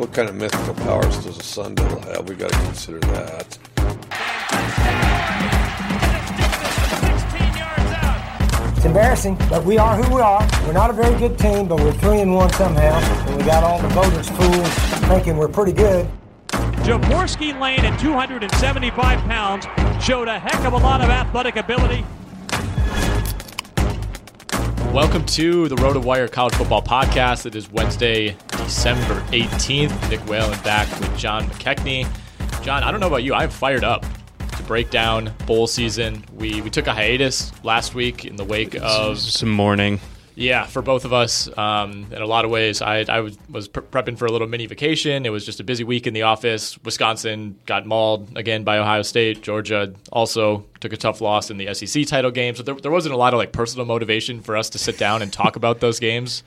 What kind of mythical powers does a sun devil have? We got to consider that. It's embarrassing, but we are who we are. We're not a very good team, but we're three and one somehow. And we got all the voters fooled thinking we're pretty good. Jaworski Lane at 275 pounds showed a heck of a lot of athletic ability. Welcome to the RotoWire College Football Podcast. It is Wednesday, December 18th. Nick Whalen back with John McKechnie. John, I don't know about you. I'm fired up to break down bowl season. We we took a hiatus last week in the wake of some mourning. Yeah, for both of us, um, in a lot of ways, I, I was, was prepping for a little mini vacation. It was just a busy week in the office. Wisconsin got mauled again by Ohio State. Georgia also took a tough loss in the SEC title game. So there, there wasn't a lot of like personal motivation for us to sit down and talk about those games.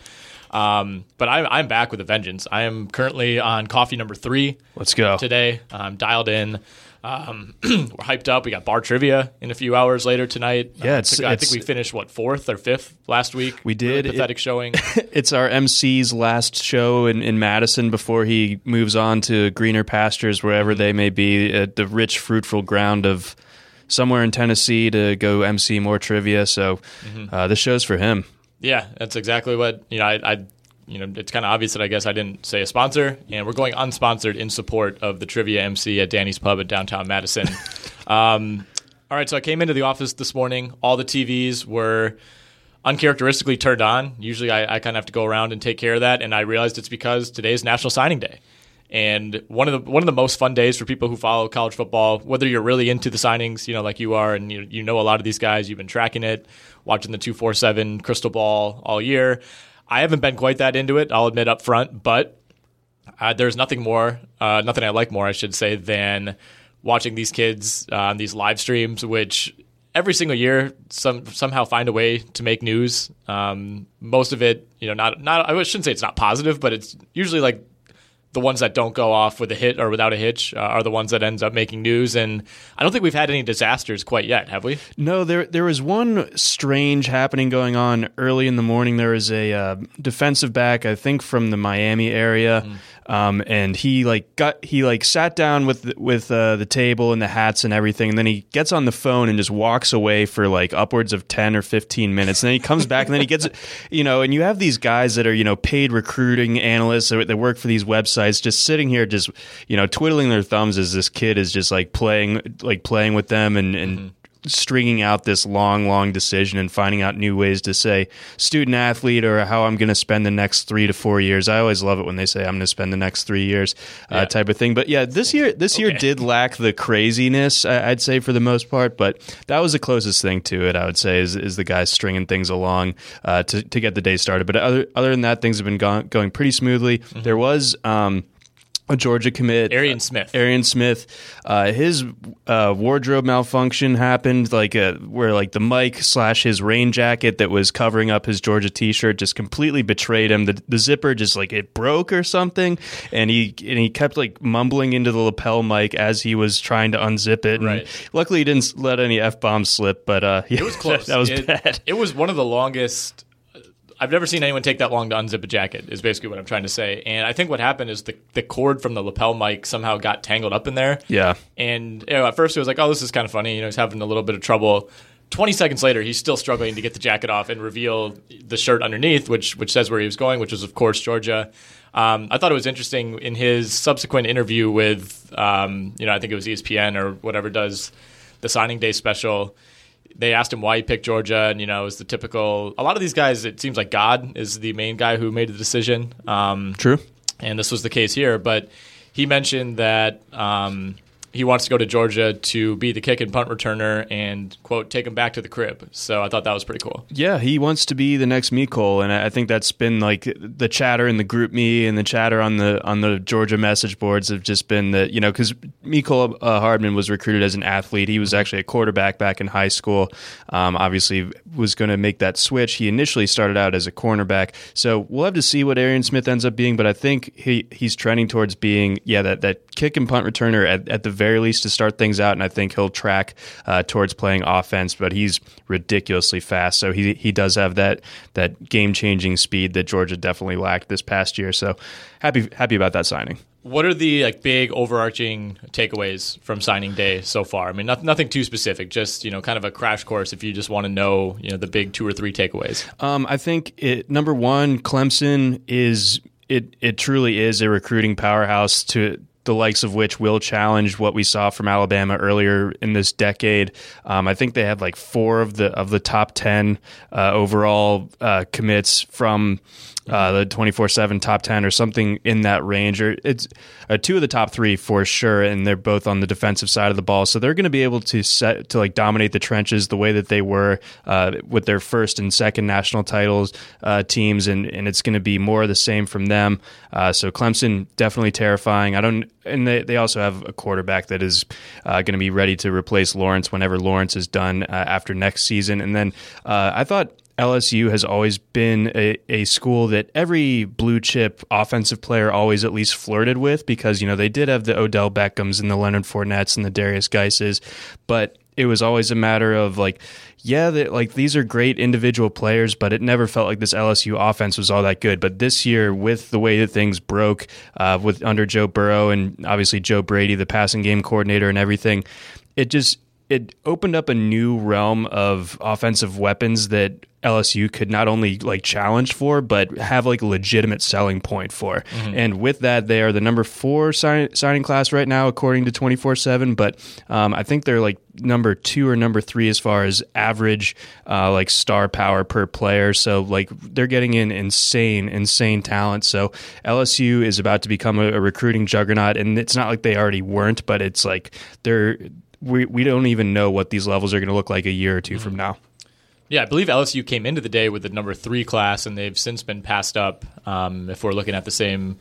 Um, but I, I'm back with a vengeance. I am currently on coffee number three. Let's go today. I'm dialed in. Um, we're hyped up. We got bar trivia in a few hours later tonight. Yeah, it's, I, think, it's, we finished what fourth or fifth last week. We did really pathetic it, showing. it's our MC's last show in, in Madison before he moves on to greener pastures wherever they may be at the rich, fruitful ground of somewhere in Tennessee to go MC more trivia. So mm-hmm. uh, this show's for him. Yeah, that's exactly what you know. I, I you know, it's kind of obvious that I guess I didn't say a sponsor, and we're going unsponsored in support of the Trivia MC at Danny's Pub in downtown Madison. um, all right, so I came into the office this morning. All the TVs were uncharacteristically turned on. Usually, I, I kind of have to go around and take care of that, and I realized it's because today is National Signing Day. And one of the one of the most fun days for people who follow college football, whether you're really into the signings, you know, like you are, and you, you know a lot of these guys, you've been tracking it, watching the two four seven crystal ball all year. I haven't been quite that into it, I'll admit up front, but uh, there's nothing more, uh, nothing I like more, I should say, than watching these kids uh, on these live streams, which every single year some somehow find a way to make news. Um, most of it, you know, not not I shouldn't say it's not positive, but it's usually like the ones that don't go off with a hit or without a hitch uh, are the ones that ends up making news. And I don't think we've had any disasters quite yet, have we? No, there there was one strange happening going on early in the morning. There was a uh, defensive back, I think, from the Miami area. Mm. Um, and he like got he like sat down with with uh, the table and the hats and everything, and then he gets on the phone and just walks away for like upwards of ten or fifteen minutes, and then he comes back and then he gets, you know, and you have these guys that are you know paid recruiting analysts that work for these websites just sitting here just you know twiddling their thumbs as this kid is just like playing like playing with them and and. Mm-hmm stringing out this long, long decision and finding out new ways to say student athlete or how I'm going to spend the next three to four years. I always love it when they say I'm going to spend the next three years, uh, yeah. type of thing. But yeah, this year, this okay. year did lack the craziness. I'd say for the most part, but that was the closest thing to it. I would say is, is the guys stringing things along uh, to to get the day started. But other other than that, things have been go- going pretty smoothly. Mm-hmm. There was. Um, a Georgia commit, Arian Smith. Arian Smith, uh, his uh, wardrobe malfunction happened, like a, uh, where like the mic slash his rain jacket that was covering up his Georgia T-shirt just completely betrayed him. The, the zipper just like it broke or something, and he and he kept like mumbling into the lapel mic as he was trying to unzip it. And right. Luckily, he didn't let any f bombs slip, but uh, yeah, it was close. that was it, bad. It was one of the longest I've never seen anyone take that long to unzip a jacket. Is basically what I'm trying to say. And I think what happened is the the cord from the lapel mic somehow got tangled up in there. Yeah. And you know, at first it was like, oh, this is kind of funny. You know, he's having a little bit of trouble. 20 seconds later, he's still struggling to get the jacket off and reveal the shirt underneath, which which says where he was going, which was of course Georgia. Um, I thought it was interesting in his subsequent interview with, um, you know, I think it was ESPN or whatever does the signing day special they asked him why he picked Georgia, and you know, it was the typical. A lot of these guys, it seems like God is the main guy who made the decision. Um, True, and this was the case here. But he mentioned that um, he wants to go to Georgia to be the kick and punt returner and quote take him back to the crib. So I thought that was pretty cool. Yeah, he wants to be the next Mecole, and I think that's been like the chatter in the GroupMe and the chatter on the on the Georgia message boards have just been that you know because Mecole uh, Hardman was recruited as an athlete. He was actually a quarterback back in high school. Um, obviously, was going to make that switch. He initially started out as a cornerback, so we'll have to see what Arian Smith ends up being. But I think he he's trending towards being yeah that that kick and punt returner at, at the very least to start things out, and I think he'll track uh, towards playing offense. But he's ridiculously fast, so he he does have that that game changing speed that Georgia definitely lacked this past year. So happy happy about that signing. What are the like big overarching takeaways from signing day so far? I mean, not, nothing too specific, just you know, kind of a crash course if you just want to know, you know, the big two or three takeaways. Um, I think it, number one, Clemson is it it truly is a recruiting powerhouse to the likes of which will challenge what we saw from Alabama earlier in this decade. Um, I think they had like four of the of the top ten uh, overall uh, commits from uh, the 24 7 top 10 or something in that range. Or it's uh, two of the top three for sure, and they're both on the defensive side of the ball. So they're going to be able to set to like dominate the trenches the way that they were uh, with their first and second national titles uh, teams, and, and it's going to be more of the same from them. Uh, so Clemson definitely terrifying. I don't, and they, they also have a quarterback that is uh, going to be ready to replace Lawrence whenever Lawrence is done after next season. And then I thought LSU has always been a, a school that every blue chip offensive player always at least flirted with because, you know, they did have the Odell Beckhams and the Leonard Fournettes and the Derrius Guices, but it was always a matter of like, yeah, like these are great individual players, but it never felt like this LSU offense was all that good. But this year, with the way that things broke, uh, with under Joe Burrow and obviously Joe Brady, the passing game coordinator, and everything, it just it opened up a new realm of offensive weapons that LSU could not only like challenge for, but have like a legitimate selling point for. Mm-hmm. And with that, they are the number four sign- signing class right now, according to 24 7. But um, I think they're like number two or number three as far as average uh, like star power per player. So like they're getting in insane, insane talent. So LSU is about to become a, a recruiting juggernaut. And it's not like they already weren't, but it's like they're. We, we don't even know what these levels are going to look like a year or 2 mm-hmm. from now. Yeah, I believe LSU came into the day with the number three class, and they've since been passed up. Um, if we're looking at the same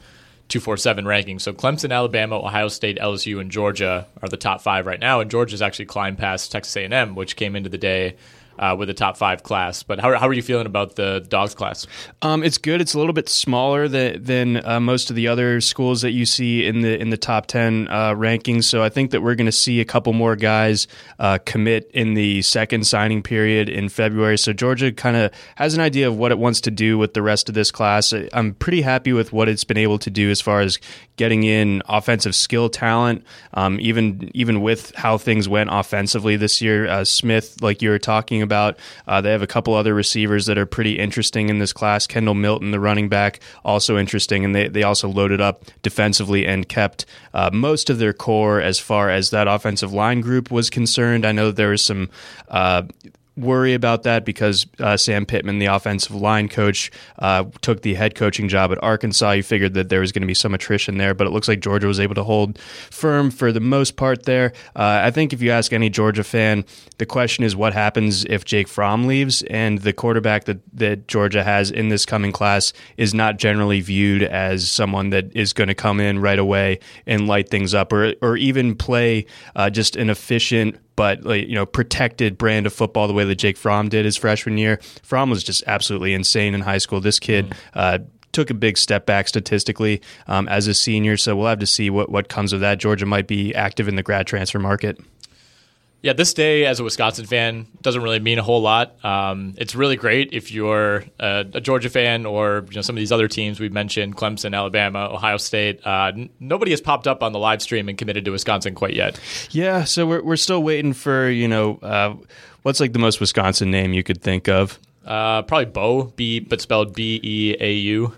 two four seven ranking, so Clemson, Alabama, Ohio State, LSU, and Georgia are the top five right now, and Georgia's actually climbed past Texas A and M, which came into the day uh, with a top five class. But how, how are you feeling about the dogs class? Um, it's good. It's a little bit smaller than, than uh, most of the other schools that you see in the in the top ten uh, rankings. So I think that we're going to see a couple more guys uh, commit in the second signing period in February. So Georgia kind of has an idea of what it wants to do with the rest of this class. I'm pretty happy with what it's been able to do as far as getting in offensive skill talent. Um, even even with how things went offensively this year, uh, Smith, like you were talking about, uh, they have a couple other receivers that are pretty interesting in this class. Kendall Milton, the running back, also interesting, and they they also loaded up defensively and kept uh, most of their core as far as that offensive line group was concerned. I know there was some uh, worry about that because uh, Sam Pittman, the offensive line coach, uh, took the head coaching job at Arkansas. You figured that there was going to be some attrition there, but it looks like Georgia was able to hold firm for the most part there. Uh, I think if you ask any Georgia fan, the question is what happens if Jake Fromm leaves, and the quarterback that, that Georgia has in this coming class is not generally viewed as someone that is going to come in right away and light things up or, or even play uh, just an efficient but like, you know, protected brand of football the way that Jake Fromm did his freshman year. Fromm was just absolutely insane in high school. This kid. Mm. Uh, took a big step back statistically um, as a senior, so we'll have to see what, what comes of that. Georgia might be active in the grad transfer market. Yeah, this day as a Wisconsin fan doesn't really mean a whole lot. Um, it's really great if you're a, a, Georgia fan or you know some of these other teams we've mentioned, Clemson, Alabama, Ohio State. Uh, n- nobody has popped up on the live stream and committed to Wisconsin quite yet. Yeah, so we're we're still waiting for you know uh, what's like the most Wisconsin name you could think of. Uh, probably Bo, B, but spelled B E A U.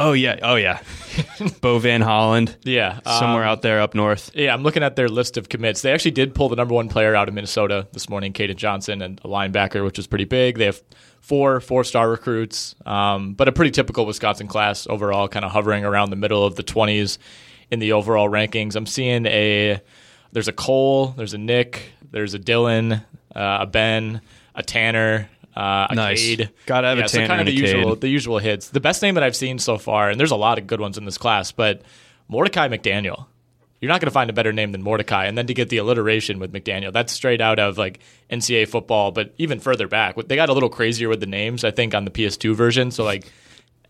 Oh yeah, oh yeah, Bo Van Holland. Yeah, somewhere um, out there up north. Yeah, I'm looking at their list of commits. They actually did pull the number one player out of Minnesota this morning, Caden Johnson, and a linebacker, which is pretty big. They have four four star recruits, um, but a pretty typical Wisconsin class overall, kind of hovering around the middle of the 20s in the overall rankings. I'm seeing a there's a Cole, there's a Nick, there's a Dylan, uh, a Ben, a Tanner, uh, nice. Cade. Gotta have yeah, a so kind of the usual, the usual hits. The best name that I've seen so far, and there's a lot of good ones in this class, but Mordecai McDaniel. You're not going to find a better name than Mordecai, and then to get the alliteration with McDaniel, that's straight out of like NCAA football, but even further back, they got a little crazier with the names. I think on the PS2 version, so like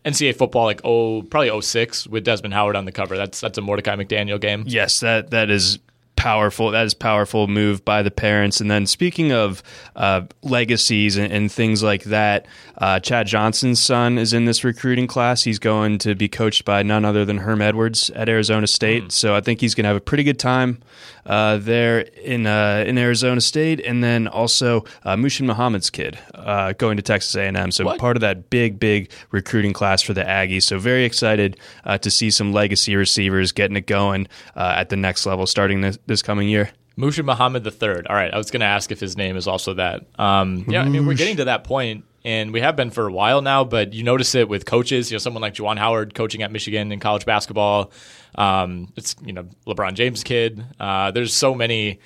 NCAA football, like oh, probably 06 with Desmond Howard on the cover. That's that's a Mordecai McDaniel game. Yes, that that is powerful. That is powerful move by the parents. And then speaking of uh, legacies and, and, things like that, uh, Chad Johnson's son is in this recruiting class. He's going to be coached by none other than Herm Edwards at Arizona State. Mm. So I think he's going to have a pretty good time uh, there in uh, in Arizona State, and then also uh, Muhsin Muhammad's kid uh, going to Texas A&M. So what? part of that big, big recruiting class for the Aggies. So very excited uh, to see some legacy receivers getting it going uh, at the next level starting this, this coming year. Muhsin Muhammad III. All right, I was going to ask if his name is also that. Um, yeah, I mean we're getting to that point and we have been for a while now. But you notice it with coaches. You know, someone like Juwan Howard coaching at Michigan in college basketball. Um, it's you know LeBron James' kid. Uh, there's so many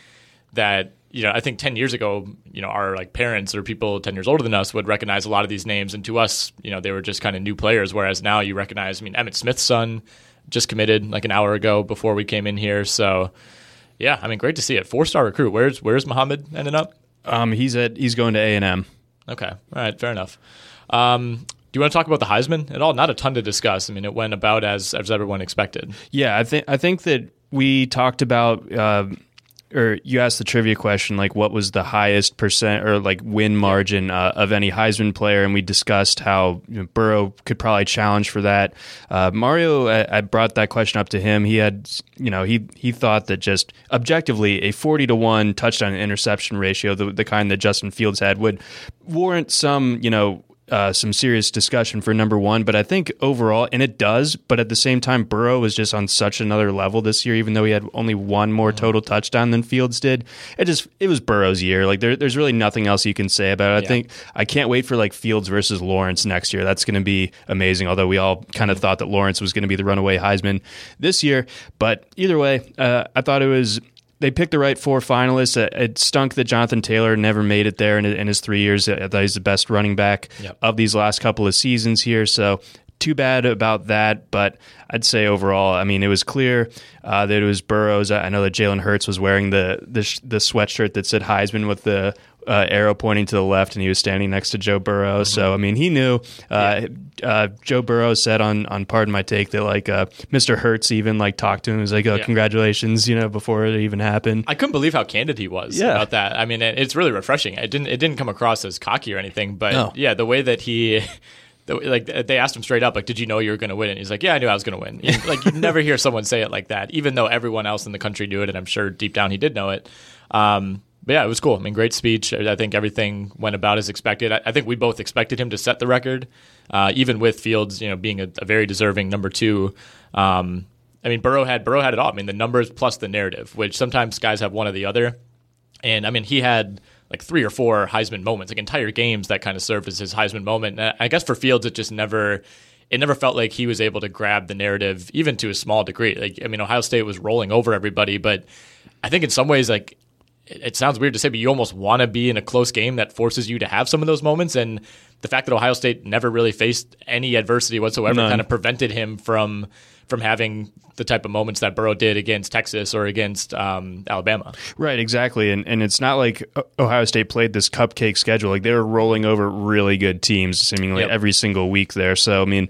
that you know. I think ten years ago, you know, our like parents or people ten years older than us would recognize a lot of these names, and to us, you know, they were just kind of new players. Whereas now you recognize. I mean, Emmitt Smith's son just committed like an hour ago before we came in here. So yeah, I mean, great to see it. Four star recruit. Where's where's Muhammad ending up? Um, he's at he's going to A and M. Okay. All right. Fair enough. Um, do you want to talk about the Heisman at all? Not a ton to discuss. I mean, it went about as as everyone expected. Yeah, I think I think that we talked about. Uh, or you asked the trivia question, like what was the highest percent or like win margin uh, of any Heisman player, and we discussed how you know, Burrow could probably challenge for that. Uh, Mario, I, I, brought that question up to him. He had, you know, he he thought that just objectively a forty to one touchdown interception ratio, the the kind that Justin Fields had, would warrant some, you know, uh, some serious discussion for number one. But I think overall, and it does, but at the same time, Burrow is just on such another level this year, even though he had only one more mm-hmm. total touchdown than Fields did. It just it was Burrow's year. Like there, there's really nothing else you can say about it. I yeah. think I can't wait for like Fields versus Lawrence next year. That's going to be amazing. Although we all kind of thought that Lawrence was going to be the runaway Heisman this year, but either way, uh, I thought it was they picked the right four finalists. It stunk that Jonathan Taylor never made it there in, in his three years. I thought he's the best running back yep. of these last couple of seasons here. So too bad about that, but I'd say overall, I mean, it was clear uh, that it was Burrows. I know that Jalen Hurts was wearing the the, the sweatshirt that said Heisman with the uh, arrow pointing to the left, and he was standing next to Joe Burrow. Mm-hmm. So I mean, he knew. Uh, uh, Joe Burrow said on on Pardon My Take that like uh, Mr. Hurts even like talked to him. He was like, "Oh, Yeah. congratulations," you know, before it even happened. I couldn't believe how candid he was Yeah. about that. I mean, it, it's really refreshing. It didn't it didn't come across as cocky or anything, but No. yeah, the way that he. Like they asked him straight up, like, "Did you know you were going to win?" And he's like, "Yeah, I knew I was going to win." You- like you never hear someone say it like that, even though everyone else in the country knew it, and I'm sure deep down he did know it. Um, but yeah, it was cool. I mean, great speech. I think everything went about as expected. I, I think we both expected him to set the record, uh, even with Fields, you know, being a, a very deserving number two. Um, I mean, Burrow had Burrow had it all. I mean, the numbers plus the narrative, which sometimes guys have one or the other. And I mean, he had like three or four Heisman moments, like entire games that kind of served as his Heisman moment. And I guess for Fields, it just never, it never felt like he was able to grab the narrative, even to a small degree. Like, I mean, Ohio State was rolling over everybody, but I think in some ways, like, it, sounds weird to say, but you almost want to be in a close game that forces you to have some of those moments. And the fact that Ohio State never really faced any adversity whatsoever None. kind of prevented him from from having the type of moments that Burrow did against Texas or against um, Alabama. Right, exactly, and and it's not like Ohio State played this cupcake schedule. Like they were rolling over really good teams seemingly Yep. every single week there. So I mean,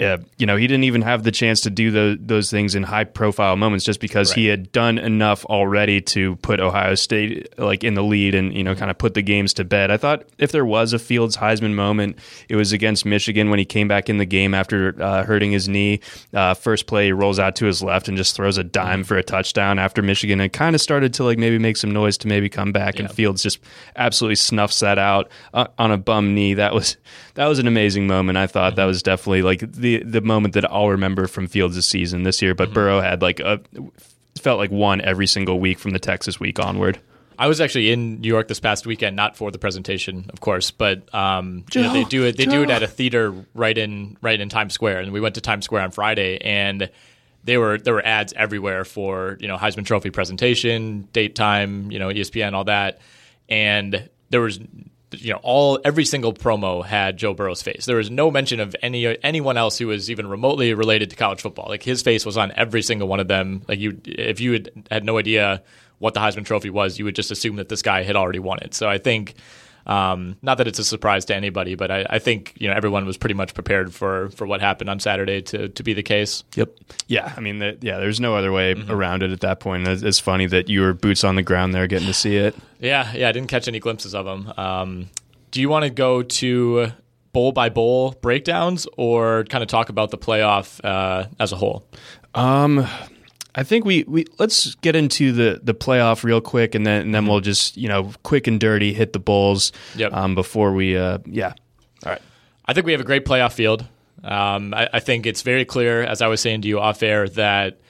uh, you know, he didn't even have the chance to do those those things in high profile moments just because he had done enough already to put Ohio State like in the lead and you know kind of put the games to bed. I thought if there was a Fields Heisman moment, it was against Michigan when he came back in the game after uh, hurting his knee. Uh, first play, he rolls out to his left and just throws a dime for a touchdown after Michigan and kind of started to like maybe make some noise to maybe come back. And Fields just absolutely snuffs that out uh, on a bum knee. That was that was an amazing moment. I thought that was definitely like the the moment that I'll remember from Fields' this season this year. But Burrow had like a felt like one every single week from the Texas week onward. I was actually in New York this past weekend, not for the presentation, of course, but um, you know, they do it. They do it at a theater right in right in Times Square, and we went to Times Square on Friday, and they were there were ads everywhere for you know Heisman Trophy presentation, date time, you know ESPN, all that, and there was you know all every single promo had Joe Burrow's face. There was no mention of any anyone else who was even remotely related to college football. Like his face was on every single one of them. Like you, if you had, had no idea what the Heisman Trophy was, you would just assume that this guy had already won it. So I think. Um, not that it's a surprise to anybody, but I, I think you know everyone was pretty much prepared for for what happened on Saturday to to be the case. Yep. Yeah. I mean, the, yeah. There's no other way around it at that point. It's, it's funny that you were boots on the ground there, getting to see it. Yeah, yeah, I didn't catch any glimpses of them. Um, do you want to go to bowl by bowl breakdowns or kind of talk about the playoff uh, as a whole? Um, I think we, we let's get into the, the playoff real quick, and then and then we'll just you know quick and dirty hit the bowls. Yep. Um, before we uh yeah. All right. I think we have a great playoff field. Um, I, I think it's very clear, as I was saying to you off air, that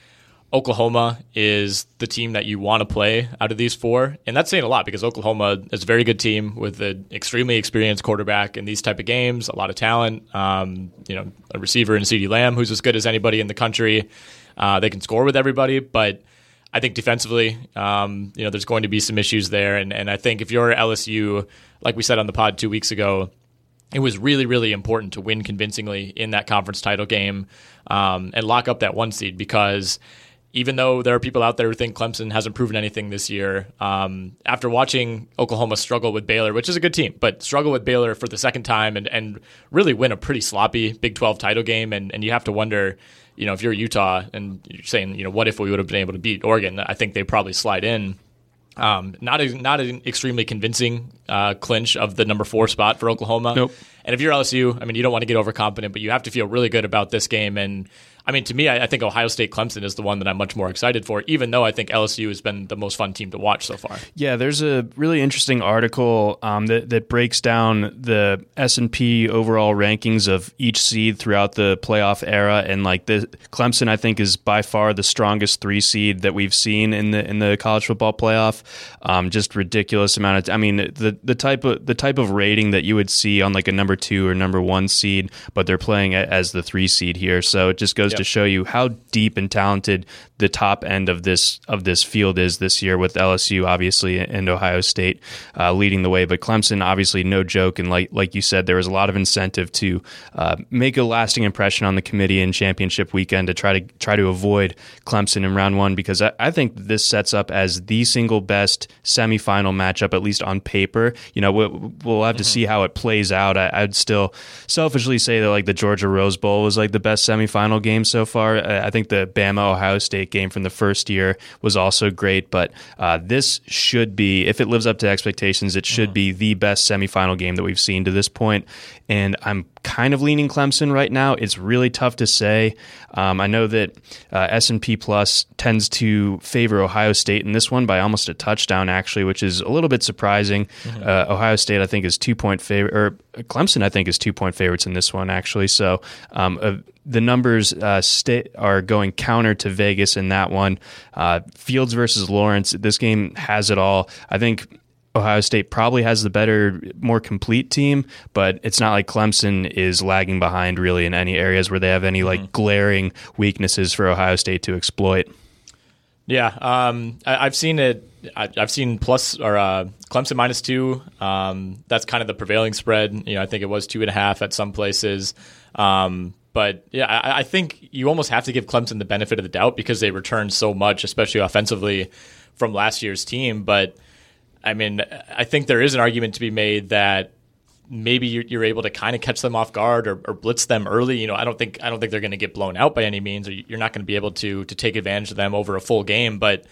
Oklahoma is the team that you want to play out of these four, and that's saying a lot because Oklahoma is a very good team with an extremely experienced quarterback in these type of games, a lot of talent. Um, you know, a receiver in CeeDee Lamb who's as good as anybody in the country. Uh, they can score with everybody, but I think defensively, um, you know, there's going to be some issues there, and and I think if you're LSU, like we said on the pod two weeks ago, it was really, really important to win convincingly in that conference title game um, and lock up that one seed because even though there are people out there who think Clemson hasn't proven anything this year, um, after watching Oklahoma struggle with Baylor, which is a good team, but struggle with Baylor for the second time and, and really win a pretty sloppy Big 12 title game, and, and you have to wonder, you know, if you're Utah and you're saying, you know, what if we would have been able to beat Oregon? I think they probably slide in. Um, not a, not an extremely convincing uh, clinch of the number four spot for Oklahoma. Nope. And if you're LSU, I mean, you don't want to get overconfident, but you have to feel really good about this game. And I mean, to me, I, I think Ohio State Clemson is the one that I'm much more excited for, even though I think LSU has been the most fun team to watch so far. Yeah, there's a really interesting article um, that that breaks down the S and P overall rankings of each seed throughout the playoff era, and like the Clemson, I think is by far the strongest three seed that we've seen in the in the college football playoff. Um, just ridiculous amount of. I mean, the the type of the type of rating that you would see on like a number number two or number one seed, but they're playing as the three seed here. So it just goes yep. To show you how deep and talented the top end of this of this field is this year, with LSU obviously and Ohio State uh, leading the way. But Clemson, obviously, no joke, and like like you said, there was a lot of incentive to uh, make a lasting impression on the committee in championship weekend to try to try to avoid Clemson in round one because I, I think this sets up as the single best semifinal matchup, at least on paper. You know, we'll, we'll have to mm-hmm. see how it plays out. I, would still selfishly say that like the Georgia Rose Bowl was like the best semifinal game so far. I think the Bama Ohio State game from the first year was also great, but uh, this should be, if it lives up to expectations, it should mm-hmm. be the best semifinal game that we've seen to this point. And I'm kind of leaning Clemson right now. It's really tough to say. Um, I know that uh, S and P Plus tends to favor Ohio State in this one by almost a touchdown, actually, which is a little bit surprising. Mm-hmm. Uh, Ohio State, I think, is two point favor or Clemson, I think, is two point favorites in this one, actually. So um, uh, the numbers uh, are going counter to Vegas in that one. Uh, Fields versus Lawrence, this game has it all. I think Ohio State probably has the better, more complete team, but it's not like Clemson is lagging behind really in any areas where they have any like mm-hmm. glaring weaknesses for Ohio State to exploit. Yeah, um, I, have seen it. I, have seen plus or uh, Clemson minus two. Um, that's kind of the prevailing spread. You know, I think it was two and a half at some places. Um, but yeah, I, I think you almost have to give Clemson the benefit of the doubt because they returned so much, especially offensively, from last year's team. But I mean, I think there is an argument to be made that maybe you're, you're able to kind of catch them off guard or, or, blitz them early. You know, I don't think I don't think they're going to get blown out by any means, or you're not going to be able to to take advantage of them over a full game. But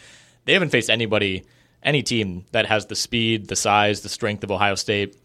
they haven't faced anybody, any team that has the speed, the size, the strength of Ohio State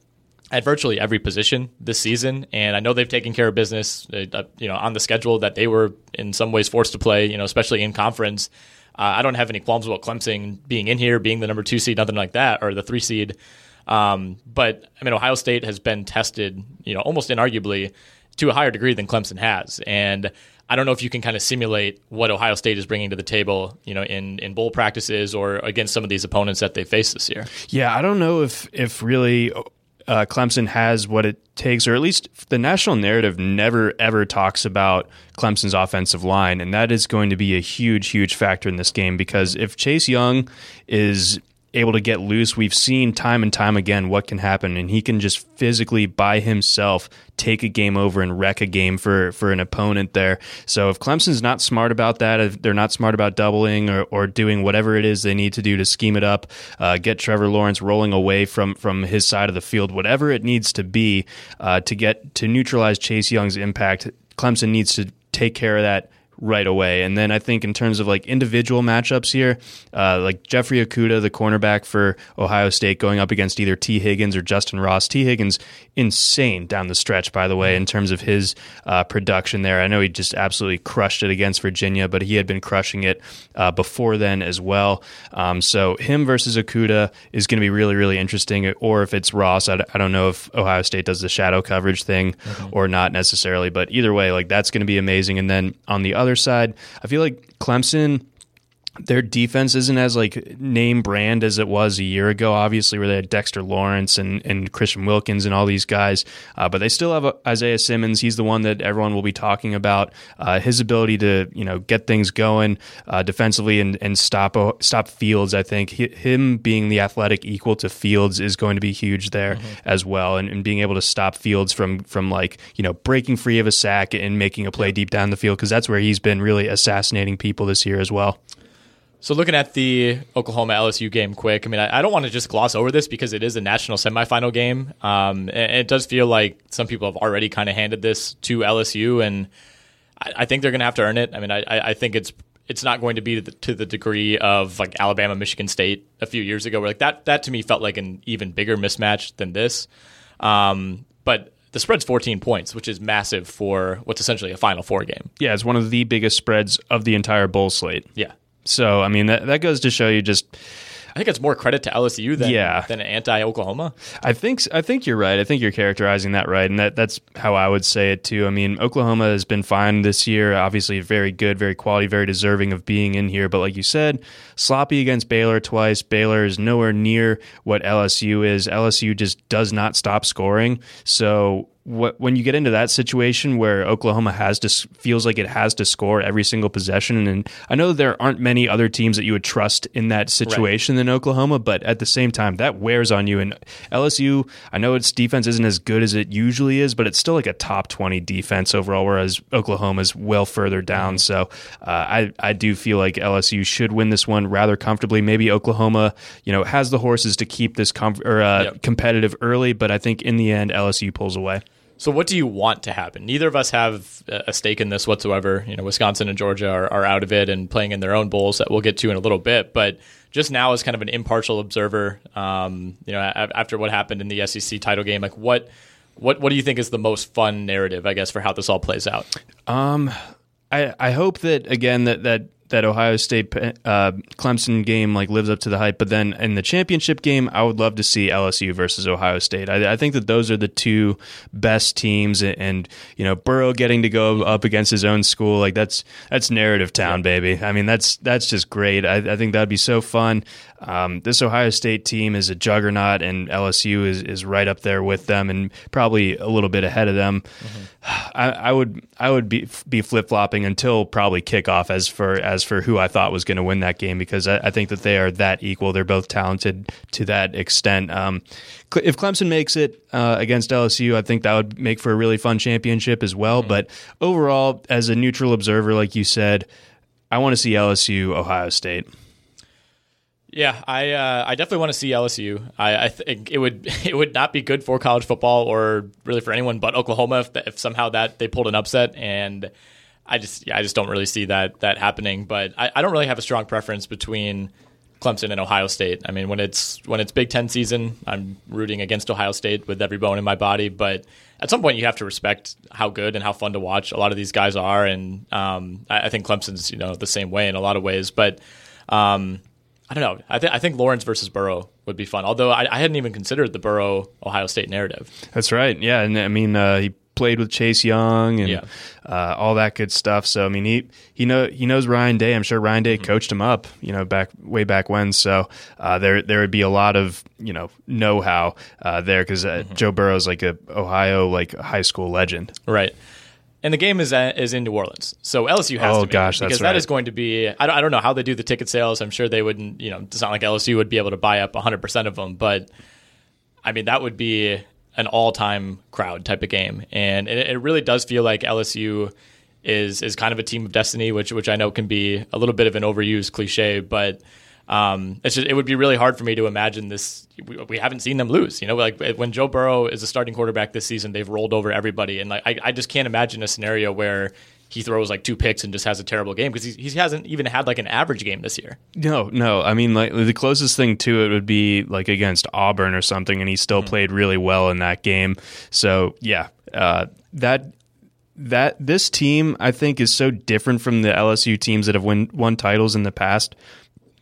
at virtually every position this season. And I know they've taken care of business, uh, you know, on the schedule that they were in some ways forced to play. You know, especially in conference. Uh, I don't have any qualms about Clemson being in here, being the number two seed, nothing like that, or the three seed. Um, but I mean, Ohio State has been tested, you know, almost inarguably to a higher degree than Clemson has, and I don't know if you can kind of simulate what Ohio State is bringing to the table, you know, in, in bowl practices or against some of these opponents that they face this year. Yeah, I don't know if if really uh, Clemson has what it takes, or at least the national narrative never ever talks about Clemson's offensive line, and that is going to be a huge, huge factor in this game because if Chase Young is able to get loose. We've seen time and time again what can happen, and he can just physically by himself take a game over and wreck a game for for an opponent there. So if Clemson's not smart about that, if they're not smart about doubling or, or doing whatever it is they need to do to scheme it up, uh, get Trevor Lawrence rolling away from from his side of the field, whatever it needs to be uh, to get to neutralize Chase Young's impact, Clemson needs to take care of that right away. And then I think in terms of like individual matchups here, uh, like Jeffrey Okudah, the cornerback for Ohio State, going up against either Tee Higgins or Justin Ross. Tee Higgins, insane down the stretch, by the way, in terms of his uh, production there. I know he just absolutely crushed it against Virginia, but he had been crushing it uh, before then as well. Um, so him versus Okudah is going to be really, really interesting. Or if it's Ross, I, I, don't know if Ohio State does the shadow coverage thing mm-hmm. or not necessarily, but either way, like that's going to be amazing. And then on the other side, I feel like Clemson their defense isn't as like name brand as it was a year ago. Obviously, where they had Dexter Lawrence and, and Christian Wilkins and all these guys, uh, but they still have uh, Isaiah Simmons. He's the one that everyone will be talking about. Uh, his ability to you know get things going uh, defensively and, and stop stop Fields. I think he, him being the athletic equal to Fields is going to be huge there mm-hmm. as well, and, and, being able to stop Fields from from like you know breaking free of a sack and making a play deep down the field because that's where he's been really assassinating people this year as well. So looking at the Oklahoma LSU game quick, I mean, I, I don't want to just gloss over this because it is a national semifinal game. Um, and it does feel like some people have already kind of handed this to LSU, and I, I think they're going to have to earn it. I mean, I, I think it's it's not going to be to the, to the, degree of like Alabama, Michigan State a few years ago, where like that that to me felt like an even bigger mismatch than this. Um, but the spread's 14 points, which is massive for what's essentially a Final Four game. Yeah, it's one of the biggest spreads of the entire bowl slate. Yeah. So I mean that that goes to show you just. I think it's more credit to LSU than yeah. than anti Oklahoma. I think I think you're right. I think you're characterizing that right, and that that's how I would say it too. I mean, Oklahoma has been fine this year. Obviously, very good, very quality, very deserving of being in here. But like you said, sloppy against Baylor twice. Baylor is nowhere near what LSU is. LSU just does not stop scoring. So what, when you get into that situation where Oklahoma has to feels like it has to score every single possession, and I know there aren't many other teams that you would trust in that situation right. than Oklahoma, but at the same time, that wears on you. And LSU, I know its defense isn't as good as it usually is, but it's still like a top twenty defense overall, whereas Oklahoma is well further down. Mm-hmm. So uh, I I do feel like LSU should win this one rather comfortably. Maybe Oklahoma, you know, has the horses to keep this com- or, uh, yep. competitive early, but I think in the end LSU pulls away. So, what do you want to happen? Neither of us have a stake in this whatsoever. You know, Wisconsin and Georgia are, are out of it and playing in their own bowls that we'll get to in a little bit. But just now, as kind of an impartial observer, um, you know, after what happened in the SEC title game, like what, what, what do you think is the most fun narrative, I guess, for how this all plays out? Um, I I hope that again that that that Ohio State uh, Clemson game like lives up to the hype. But then in the championship game, I would love to see LSU versus Ohio State. I, I think that those are the two best teams, and, and, you know Burrow getting to go up against his own school, like that's that's narrative town, baby. I mean that's that's just great. I, I think that'd be so fun. Um, this Ohio State team is a juggernaut, and LSU is, is right up there with them, and probably a little bit ahead of them. Mm-hmm. I, I, would I would be be flip flopping until probably kickoff as for as for who I thought was going to win that game because I, I, think that they are that equal. They're both talented to that extent. Um, if Clemson makes it uh, against LSU, I think that would make for a really fun championship as well. Mm-hmm. But overall, as a neutral observer, like you said, I want to see LSU Ohio State. Yeah, I uh, I definitely want to see LSU. I, I, think it would it would not be good for college football or really for anyone but Oklahoma if, if somehow that they pulled an upset. And I just yeah, I just don't really see that that happening. But I, I don't really have a strong preference between Clemson and Ohio State. I mean, when it's when it's Big Ten season, I'm rooting against Ohio State with every bone in my body. But at some point, you have to respect how good and how fun to watch a lot of these guys are. And um, I, I, think Clemson's you know the same way in a lot of ways. But um, I don't know. I, th- I think Lawrence versus Burrow would be fun. Although I, I hadn't even considered the Burrow Ohio State narrative. That's right. Yeah, and I mean uh, he played with Chase Young and yeah. uh, all that good stuff. So I mean he he know he knows Ryan Day. I'm sure Ryan Day mm-hmm. coached him up. You know back way back when. So uh, there there would be a lot of you know know how uh, there because uh, mm-hmm. Joe Burrow's like a Ohio like high school legend. Right and the game is uh, is in New Orleans, so LSU has oh, to be gosh, because right. that is going to be. I don't, I don't know how they do the ticket sales. I'm sure they wouldn't. You know, it's not like LSU would be able to buy up 100 percent of them, but I mean that would be an all time crowd type of game, and it, it really does feel like LSU is is kind of a team of destiny, which which I know can be a little bit of an overused cliche, but um, it's just, it would be really hard for me to imagine this. We, we, haven't seen them lose. You know, like when Joe Burrow is a starting quarterback this season, they've rolled over everybody, and like I, I just can't imagine a scenario where he throws like two picks and just has a terrible game because he, he hasn't even had like an average game this year. No, no. I mean, like the closest thing to it would be like against Auburn or something, and he still mm-hmm. played really well in that game. So yeah, uh, that that this team I think is so different from the LSU teams that have win, won titles in the past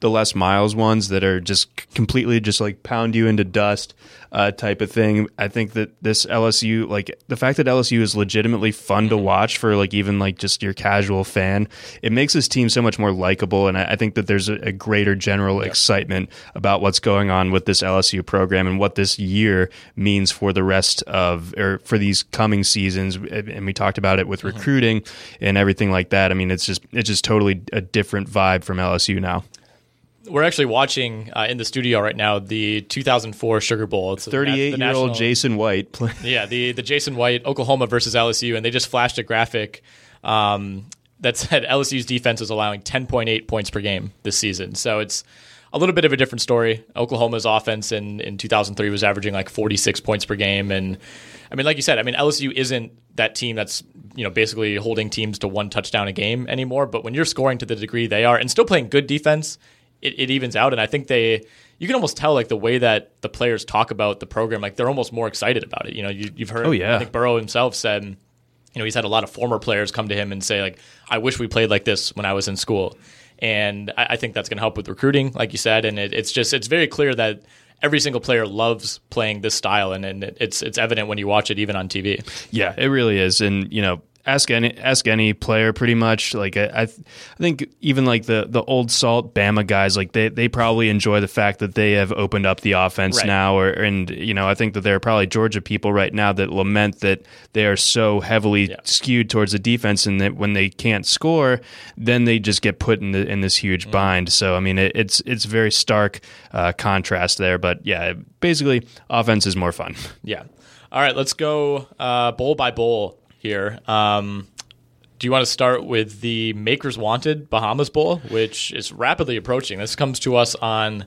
the Les Miles ones that are just completely just like pound you into dust uh, type of thing. I think that this LSU, like the fact that LSU is legitimately fun to watch for like even like just your casual fan, it makes this team so much more likable. And I, I think that there's a, a greater general yeah. excitement about what's going on with this LSU program and what this year means for the rest of or for these coming seasons. And we talked about it with mm-hmm. recruiting and everything like that. I mean, it's just it's just totally a different vibe from LSU now we're actually watching uh, in the studio right now the 2004 Sugar Bowl. It's 38 year old Jason White. yeah, the the Jason White Oklahoma versus LSU, and they just flashed a graphic um, that said LSU's defense is allowing 10.8 points per game this season. So it's a little bit of a different story. Oklahoma's offense in, in 2003 was averaging like 46 points per game, and I mean, like you said, I mean LSU isn't that team that's you know basically holding teams to one touchdown a game anymore. But when you're scoring to the degree they are, and still playing good defense it, it evens out. And I think they, you can almost tell like the way that the players talk about the program, like they're almost more excited about it. You know, you, have heard, oh, yeah. I think Burrow himself said, you know, he's had a lot of former players come to him and say, like, I wish we played like this when I was in school. And I, I think that's going to help with recruiting, like you said. And it, it's just, it's very clear that every single player loves playing this style, and, and it's it's evident when you watch it even on TV. Yeah, it really is. And you know, ask any ask any player pretty much. Like I, I think even like the the old salt Bama guys, like they they probably enjoy the fact that they have opened up the offense Right. now. Or and you know I think that there are probably Georgia people right now that lament that they are so heavily Yeah. skewed towards the defense, and that when they can't score, then they just get put in the in this huge Mm. bind. So I mean it, it's it's very stark uh, contrast there. But yeah, basically offense is more fun. Yeah. All right, let's go uh, bowl by bowl here. Um, do you want to start with the Makers Wanted Bahamas Bowl, which is rapidly approaching? This comes to us on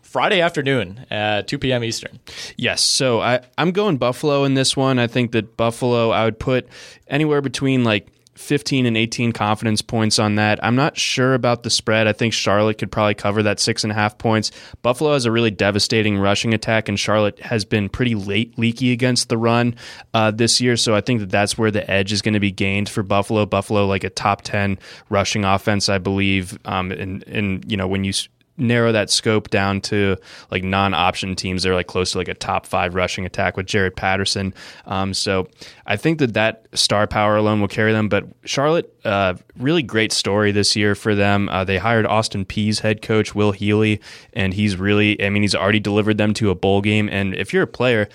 Friday afternoon at 2 p.m. Eastern. Yes, so I, I'm going Buffalo in this one. I think that Buffalo, I would put anywhere between like 15 and 18 confidence points on that. I'm not sure about the spread. I think Charlotte could probably cover that six and a half points. Buffalo has a really devastating rushing attack, and Charlotte has been pretty late leaky against the run uh, this year. So I think that that's where the edge is going to be gained for Buffalo. Buffalo, like a top 10 rushing offense, I believe. Um, and, and, you know, when you narrow that scope down to like non-option teams they're like close to like a top five rushing attack with Jaret Patterson. Um, so i think that that star power alone will carry them. But charlotte uh, really great story this year for them. Uh, they hired Austin Peay's head coach will healy and he's really i mean he's already delivered them to a bowl game. And if you're a player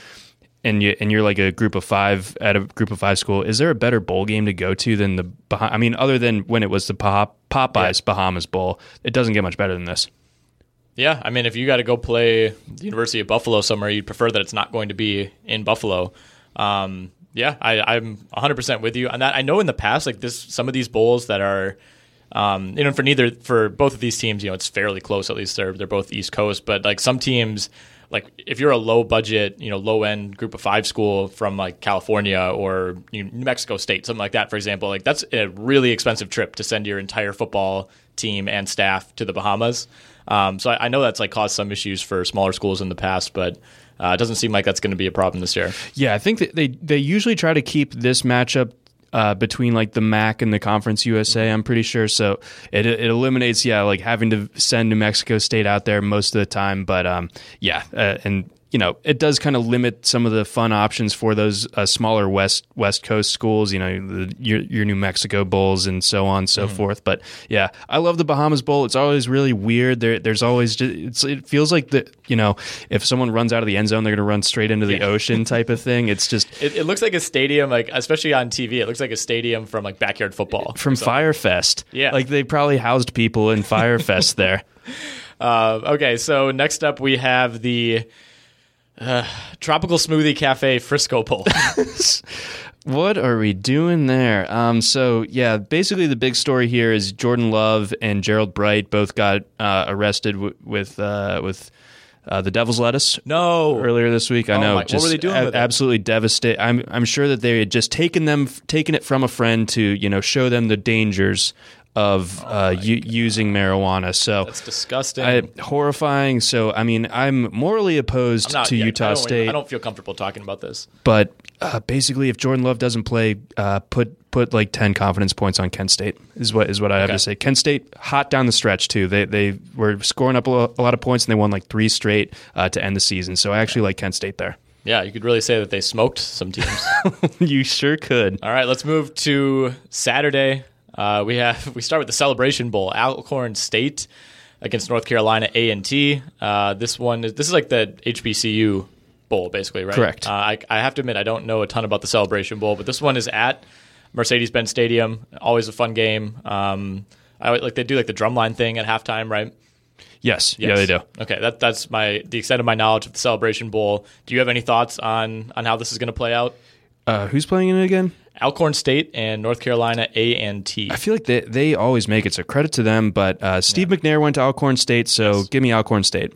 and you and you're like a group of five at a group of five school, is there a better bowl game to go to than the? Bah- I mean, other than when it was the Pop- Popeyes Bahamas Bowl, it doesn't get much better than this. Yeah, I mean, if you got to go play the University of Buffalo somewhere, you'd prefer that it's not going to be in Buffalo. Um, yeah, I, I'm 100% with you on that. I know in the past, like this, some of these bowls that are, um, you know, for neither for both of these teams, you know, it's fairly close. At least they're they're both East Coast, but like some teams, like if you're a low budget, you know, low end group of five school from like California or New Mexico State, something like that, for example, like that's a really expensive trip to send your entire football team and staff to the Bahamas. Um, so I, I know that's like caused some issues for smaller schools in the past, but uh, it doesn't seem like that's going to be a problem this year. Yeah, I think that they they usually try to keep this matchup uh, between like the MAC and the Conference USA. I'm pretty sure, so it it eliminates yeah like having to send New Mexico State out there most of the time. But um, yeah, uh, and you know it does kind of limit some of the fun options for those uh, smaller west West Coast schools. You know the, your your New Mexico bowls and so on and so forth. But yeah, I love the Bahamas Bowl. It's always really weird. There there's always just, it's, it feels like the you know if someone runs out of the end zone, they're going to run straight into the ocean type of thing. It's just It, it looks like a stadium, like especially on TV. It looks like a stadium from like backyard football. from Fyrefest. Yeah. like they probably housed people in Fyrefest there. Uh, okay, so next up we have the uh, Tropical Smoothie Cafe Frisco Bowl. What are we doing there? Um, so yeah, basically the big story here is Jordan Love and Gerold Bright both got uh, arrested w- with uh, with uh, the Devil's Lettuce. no, Earlier this week, I Oh know. my- what were they doing a- with it? absolutely devastated. I'm I'm sure that they had just taken them, taken it from a friend to you know show them the dangers of uh, u- using marijuana. So Oh that's disgusting. I, horrifying. So I mean, I'm morally opposed I'm not- to yeah, Utah I State. I don't feel comfortable talking about this. But uh, basically, if Jordan Love doesn't play, uh, put put like ten confidence points on Kent State is what is what I have Okay. to say. Kent State hot down the stretch too. They they were scoring up a lot of points and they won like three straight uh, to end the season. So I actually like Kent State there. Yeah, you could really say that they smoked some teams. you sure could. All right, let's move to Saturday. Uh, we have we start with the Celebration Bowl, Alcorn State against North Carolina A and T. Uh, this one is this is like the HBCU Bowl, basically, right? Correct. Uh, I, I have to admit, I don't know a ton about the Celebration Bowl, but this one is at Mercedes-Benz Stadium. Always a fun game. Um, I like they do like the drumline thing at halftime, right? Yes, yeah, they do. Okay, that that's my the extent of my knowledge of the Celebration Bowl. Do you have any thoughts on on how this is going to play out? Uh, who's playing in it again? Alcorn State and North Carolina A and T. I feel like they they always make it. So credit to them. But uh, Steve McNair went to Alcorn State, so give me Alcorn State.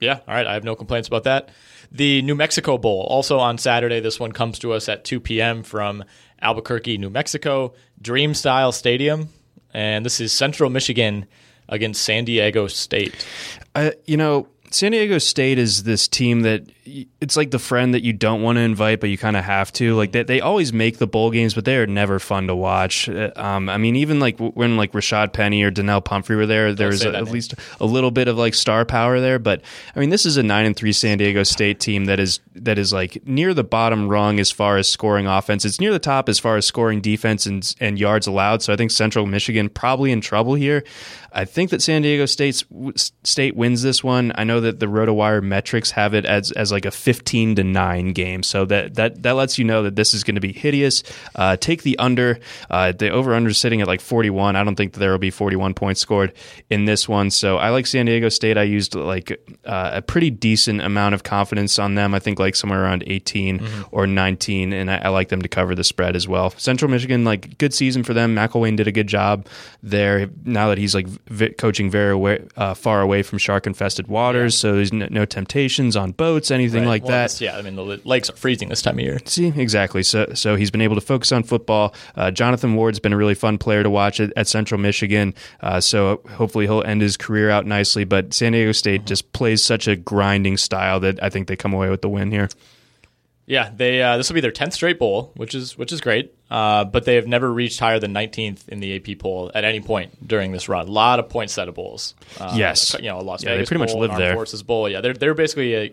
Yeah, all right. I have no complaints about that. The New Mexico Bowl, also on Saturday. This one comes to us at 2 p.m. from Albuquerque, New Mexico, Dreamstyle Stadium. And this is Central Michigan against San Diego State. I, you know, San Diego State is this team that it's like the friend that you don't want to invite, but you kind of have to. Like they, they always make the bowl games, but they are never fun to watch. Uh, Um, I mean, even like when like Rashaad Penny or Donnel Pumphrey were there, there was a- at least a little bit of like star power there. But I mean, this is a nine and three San Diego State team that is that is like near the bottom rung as far as scoring offense. It's near the top as far as scoring defense and and yards allowed. So I think Central Michigan probably in trouble here. I think that San Diego State's State wins this one. I know that the RotoWire metrics have it as as like a fifteen to nine game, so that that that lets you know that this is going to be hideous. Uh, take the under. Uh, the over under is sitting at like forty one. I don't think that there will be forty one points scored in this one. So I like San Diego State. I used like uh, a pretty decent amount of confidence on them. I think like somewhere around 18 or nineteen, and I, I like them to cover the spread as well. Central Michigan, like good season for them. McElwain did a good job there. Now that he's like v- coaching very away, uh, far away from shark infested waters, so there's no, no temptations on boats, anything Right. like Well, that. Yeah, I mean the lakes are freezing this time of year. See, exactly. So, so he's been able to focus on football. Uh, Jonathan Ward's been a really fun player to watch at, at Central Michigan. Uh, so hopefully he'll end his career out nicely. But San Diego State just plays such a grinding style that I think they come away with the win here. Yeah, they uh, this will be their tenth straight bowl, which is which is great. Uh, but they have never reached higher than 19th in the AP poll at any point during this run. A lot of Poinsettia bowls. Uh, Yes. you know, a Las Yeah, they pretty much live there. Forces bowl. Yeah, they're they're basically a,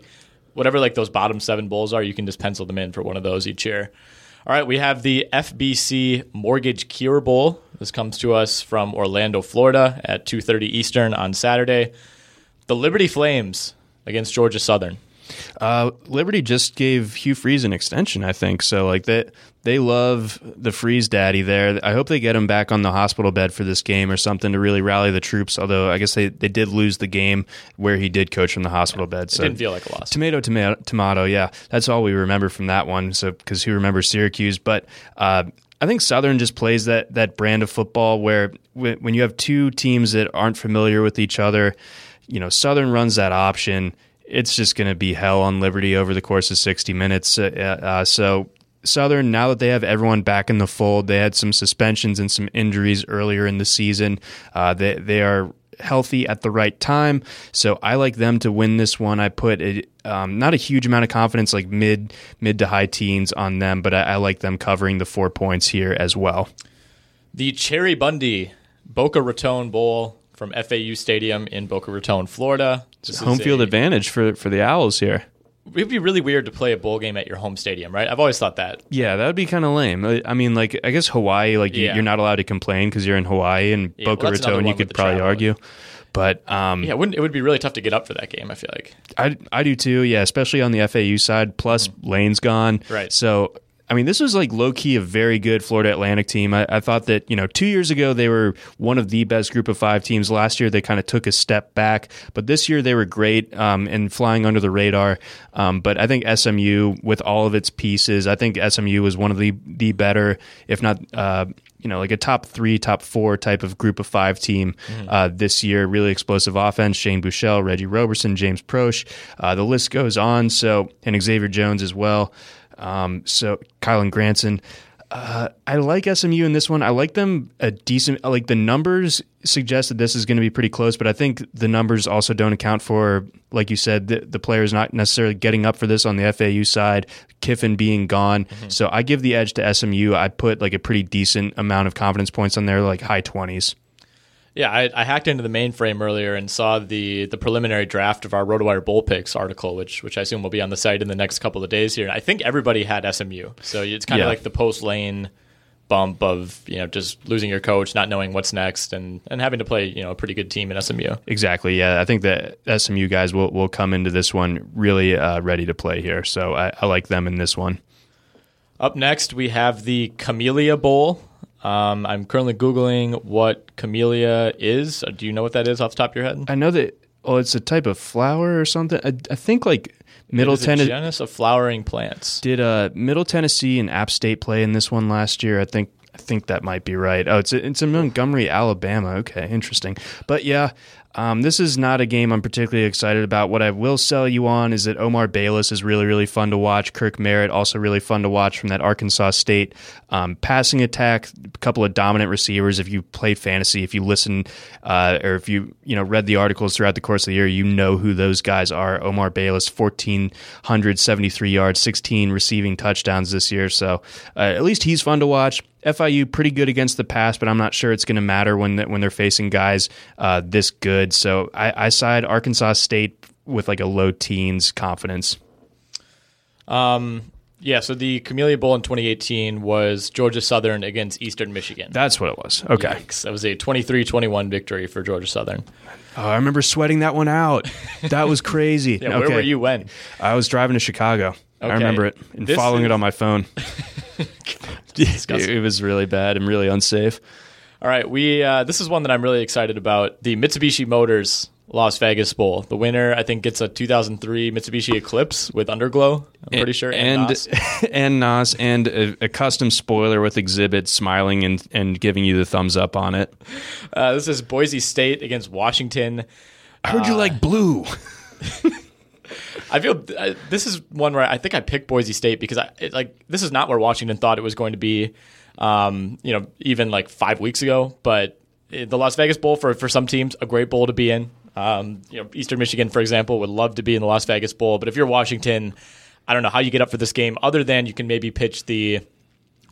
whatever like those bottom seven bowls are. You can just pencil them in for one of those each year. All right, we have the FBC Mortgage Cure Bowl. This comes to us from Orlando, Florida, at 2:30 Eastern on Saturday. The Liberty Flames against Georgia Southern. Uh, Liberty just gave Hugh Freeze an extension, I think. So like that, they love the Freeze daddy there. I hope they get him back on the hospital bed for this game or something to really rally the troops. Although I guess they, they did lose the game where he did coach from the hospital bed. So it didn't feel like a loss. Tomato, tomato, tomato. Yeah, that's all we remember from that one. So because who remembers Syracuse? But uh, I think Southern just plays that that brand of football where when you have two teams that aren't familiar with each other, you know, Southern runs that option. It's just going to be hell on Liberty over the course of sixty minutes. Uh, uh, so. Southern, now that they have everyone back in the fold, they had some suspensions and some injuries earlier in the season. Uh, they they are healthy at the right time. So I like them to win this one. I put um, not a huge amount of confidence, like mid mid to high teens on them, but I, I like them covering the four points here as well. The Cheribundi Boca Raton Bowl from FAU Stadium in Boca Raton, Florida. This is Home field a- advantage for for the Owls here. It'd be really weird to play a bowl game at your home stadium, right? I've always thought that. Yeah, that would be kind of lame. I- I mean, like I guess Hawaii, like you- Yeah. you're not allowed to complain because you're in Hawaii and Yeah, well, Boca another Raton. You could probably argue, but um, Yeah, it, wouldn't, it would be really tough to get up for that game. I feel like. I, I do too. Yeah, especially on the FAU side. Plus, Lane's gone. Right. So, I mean, this was like low key a very good Florida Atlantic team. I, I thought that you know two years ago they were one of the best group of five teams. Last year they kind of took a step back, but this year they were great um, and flying under the radar. Um, but I think SMU, with all of its pieces, I think SMU was one of the the better, if not. Uh, you know, like a top three, top four type of group of five team uh, this year. Really explosive offense. Shane Buechele, Reggie Roberson, James Proche. Uh, the list goes on. So, and Xavier Jones as well. Um, so, Kylen Granson. Uh, I like SMU in this one. I like them a decent. Like the numbers suggest that this is going to be pretty close, but I think the numbers also don't account for, like you said, the, the players not necessarily getting up for this on the FAU side. Kiffin being gone, so I give the edge to SMU. I put like a pretty decent amount of confidence points on there, like high twenties. Yeah, I, I hacked into the mainframe earlier and saw the the preliminary draft of our RotoWire Bowl Picks article, which which I assume will be on the site in the next couple of days here. And I think everybody had SMU, so it's kind of Yeah. like the post lane bump of you know just losing your coach, not knowing what's next, and and having to play you know a pretty good team in SMU. Exactly. Yeah, I think that SMU guys will will come into this one really uh, ready to play here. So I, I like them in this one. Up next, we have the Camellia Bowl. Um, I'm currently googling what camellia is. Uh, Do you know what that is off the top of your head? I know that. Oh, it's a type of flower or something. I, I think like Middle it is a Tennessee. genus of flowering plants. Did uh, Middle Tennessee and App State play in this one last year? I think I think that might be right. Oh, it's it's in Montgomery, Alabama. Okay, interesting. But yeah, Um, this is not a game I'm particularly excited about. What I will sell you on is that Omar Bayless is really, really fun to watch. Kirk Merritt also really fun to watch from that Arkansas State um, passing attack. A couple of dominant receivers. If you play fantasy, if you listen, uh, or if you you know read the articles throughout the course of the year, you know who those guys are. Omar Bayless, 1,473 yards, 16 receiving touchdowns this year. So uh, at least he's fun to watch. FIU pretty good against the pass, but I'm not sure it's going to matter when when they're facing guys uh, this good. So I, I side Arkansas State with like a low teens confidence. Um, yeah, so the Camellia Bowl in 2018 was Georgia Southern against Eastern Michigan. That's what it was. Okay. Yikes. That was a 23 21 victory for Georgia Southern. Oh, I remember sweating that one out. That was crazy. Yeah, where were you when? I was driving to Chicago. Okay. I remember it and This following is- it on my phone. it, it was really bad and really unsafe. All right, we uh, this is one that I'm really excited about. The Mitsubishi Motors Las Vegas Bowl. The winner, I think, gets a 2003 Mitsubishi Eclipse with underglow. I'm pretty sure. and NOS. and Nas and a, a custom spoiler with Xzibit smiling and and giving you the thumbs up on it. Uh, this is Boise State against Washington. I heard you like blue. I feel uh, this is one where I think I picked Boise State because I it, like this is not where Washington thought it was going to be. Um, you know, even like five weeks ago, but the Las Vegas Bowl for for some teams a great bowl to be in. Um, you know, Eastern Michigan, for example, would love to be in the Las Vegas Bowl, but if you're Washington, I don't know how you get up for this game other than you can maybe pitch the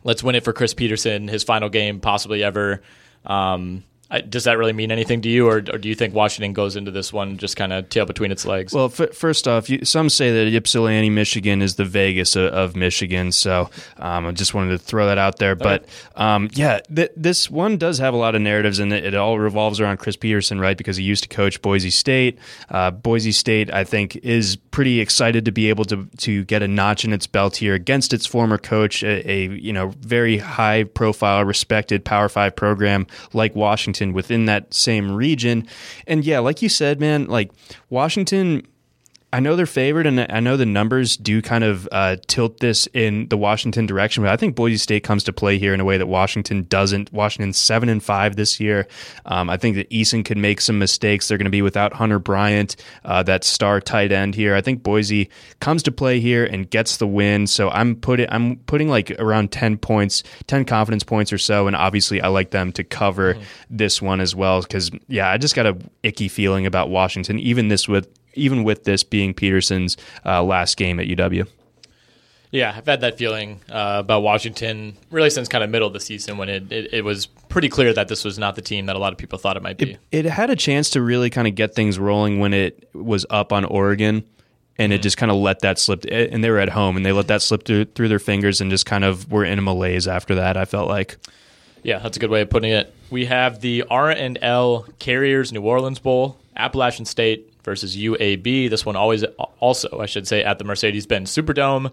let's win it for Chris Petersen, his final game possibly ever. Um, I, does that really mean anything to you, or, or do you think Washington goes into this one just kind of tail between its legs? Well, f- first off, you, some say that Ypsilanti, Michigan, is the Vegas of, of Michigan. So um, I just wanted to throw that out there. But um, yeah, th- this one does have a lot of narratives, and it, it all revolves around Chris Petersen, right? Because he used to coach Boise State. Uh, Boise State, I think, is pretty excited to be able to to get a notch in its belt here against its former coach, a, a you know very high profile, respected Power Five program like Washington within that same region. And yeah, like you said, man, like Washington. I know they're favored, and I know the numbers do kind of uh, tilt this in the Washington direction. But I think Boise State comes to play here in a way that Washington doesn't. Washington's seven and five this year. Um, I think that Eason could make some mistakes. They're going to be without Hunter Bryant, uh, that star tight end here. I think Boise comes to play here and gets the win. So I'm putting I'm putting like around ten points, ten confidence points or so, and obviously I like them to cover this one as well because yeah, I just got a icky feeling about Washington, even this with even with this being Petersen's uh, last game at UW. Yeah, I've had that feeling uh, about Washington really since kind of middle of the season when it, it, it was pretty clear that this was not the team that a lot of people thought it might be. It had a chance to really kind of get things rolling when it was up on Oregon. And it just kind of let that slip, and they were at home, and they let that slip through, through their fingers, and just kind of were in a malaise after that. I felt like, yeah, that's a good way of putting it. We have the R and L Carriers New Orleans Bowl, Appalachian State versus UAB. This one always also, I should say, at the Mercedes-Benz Superdome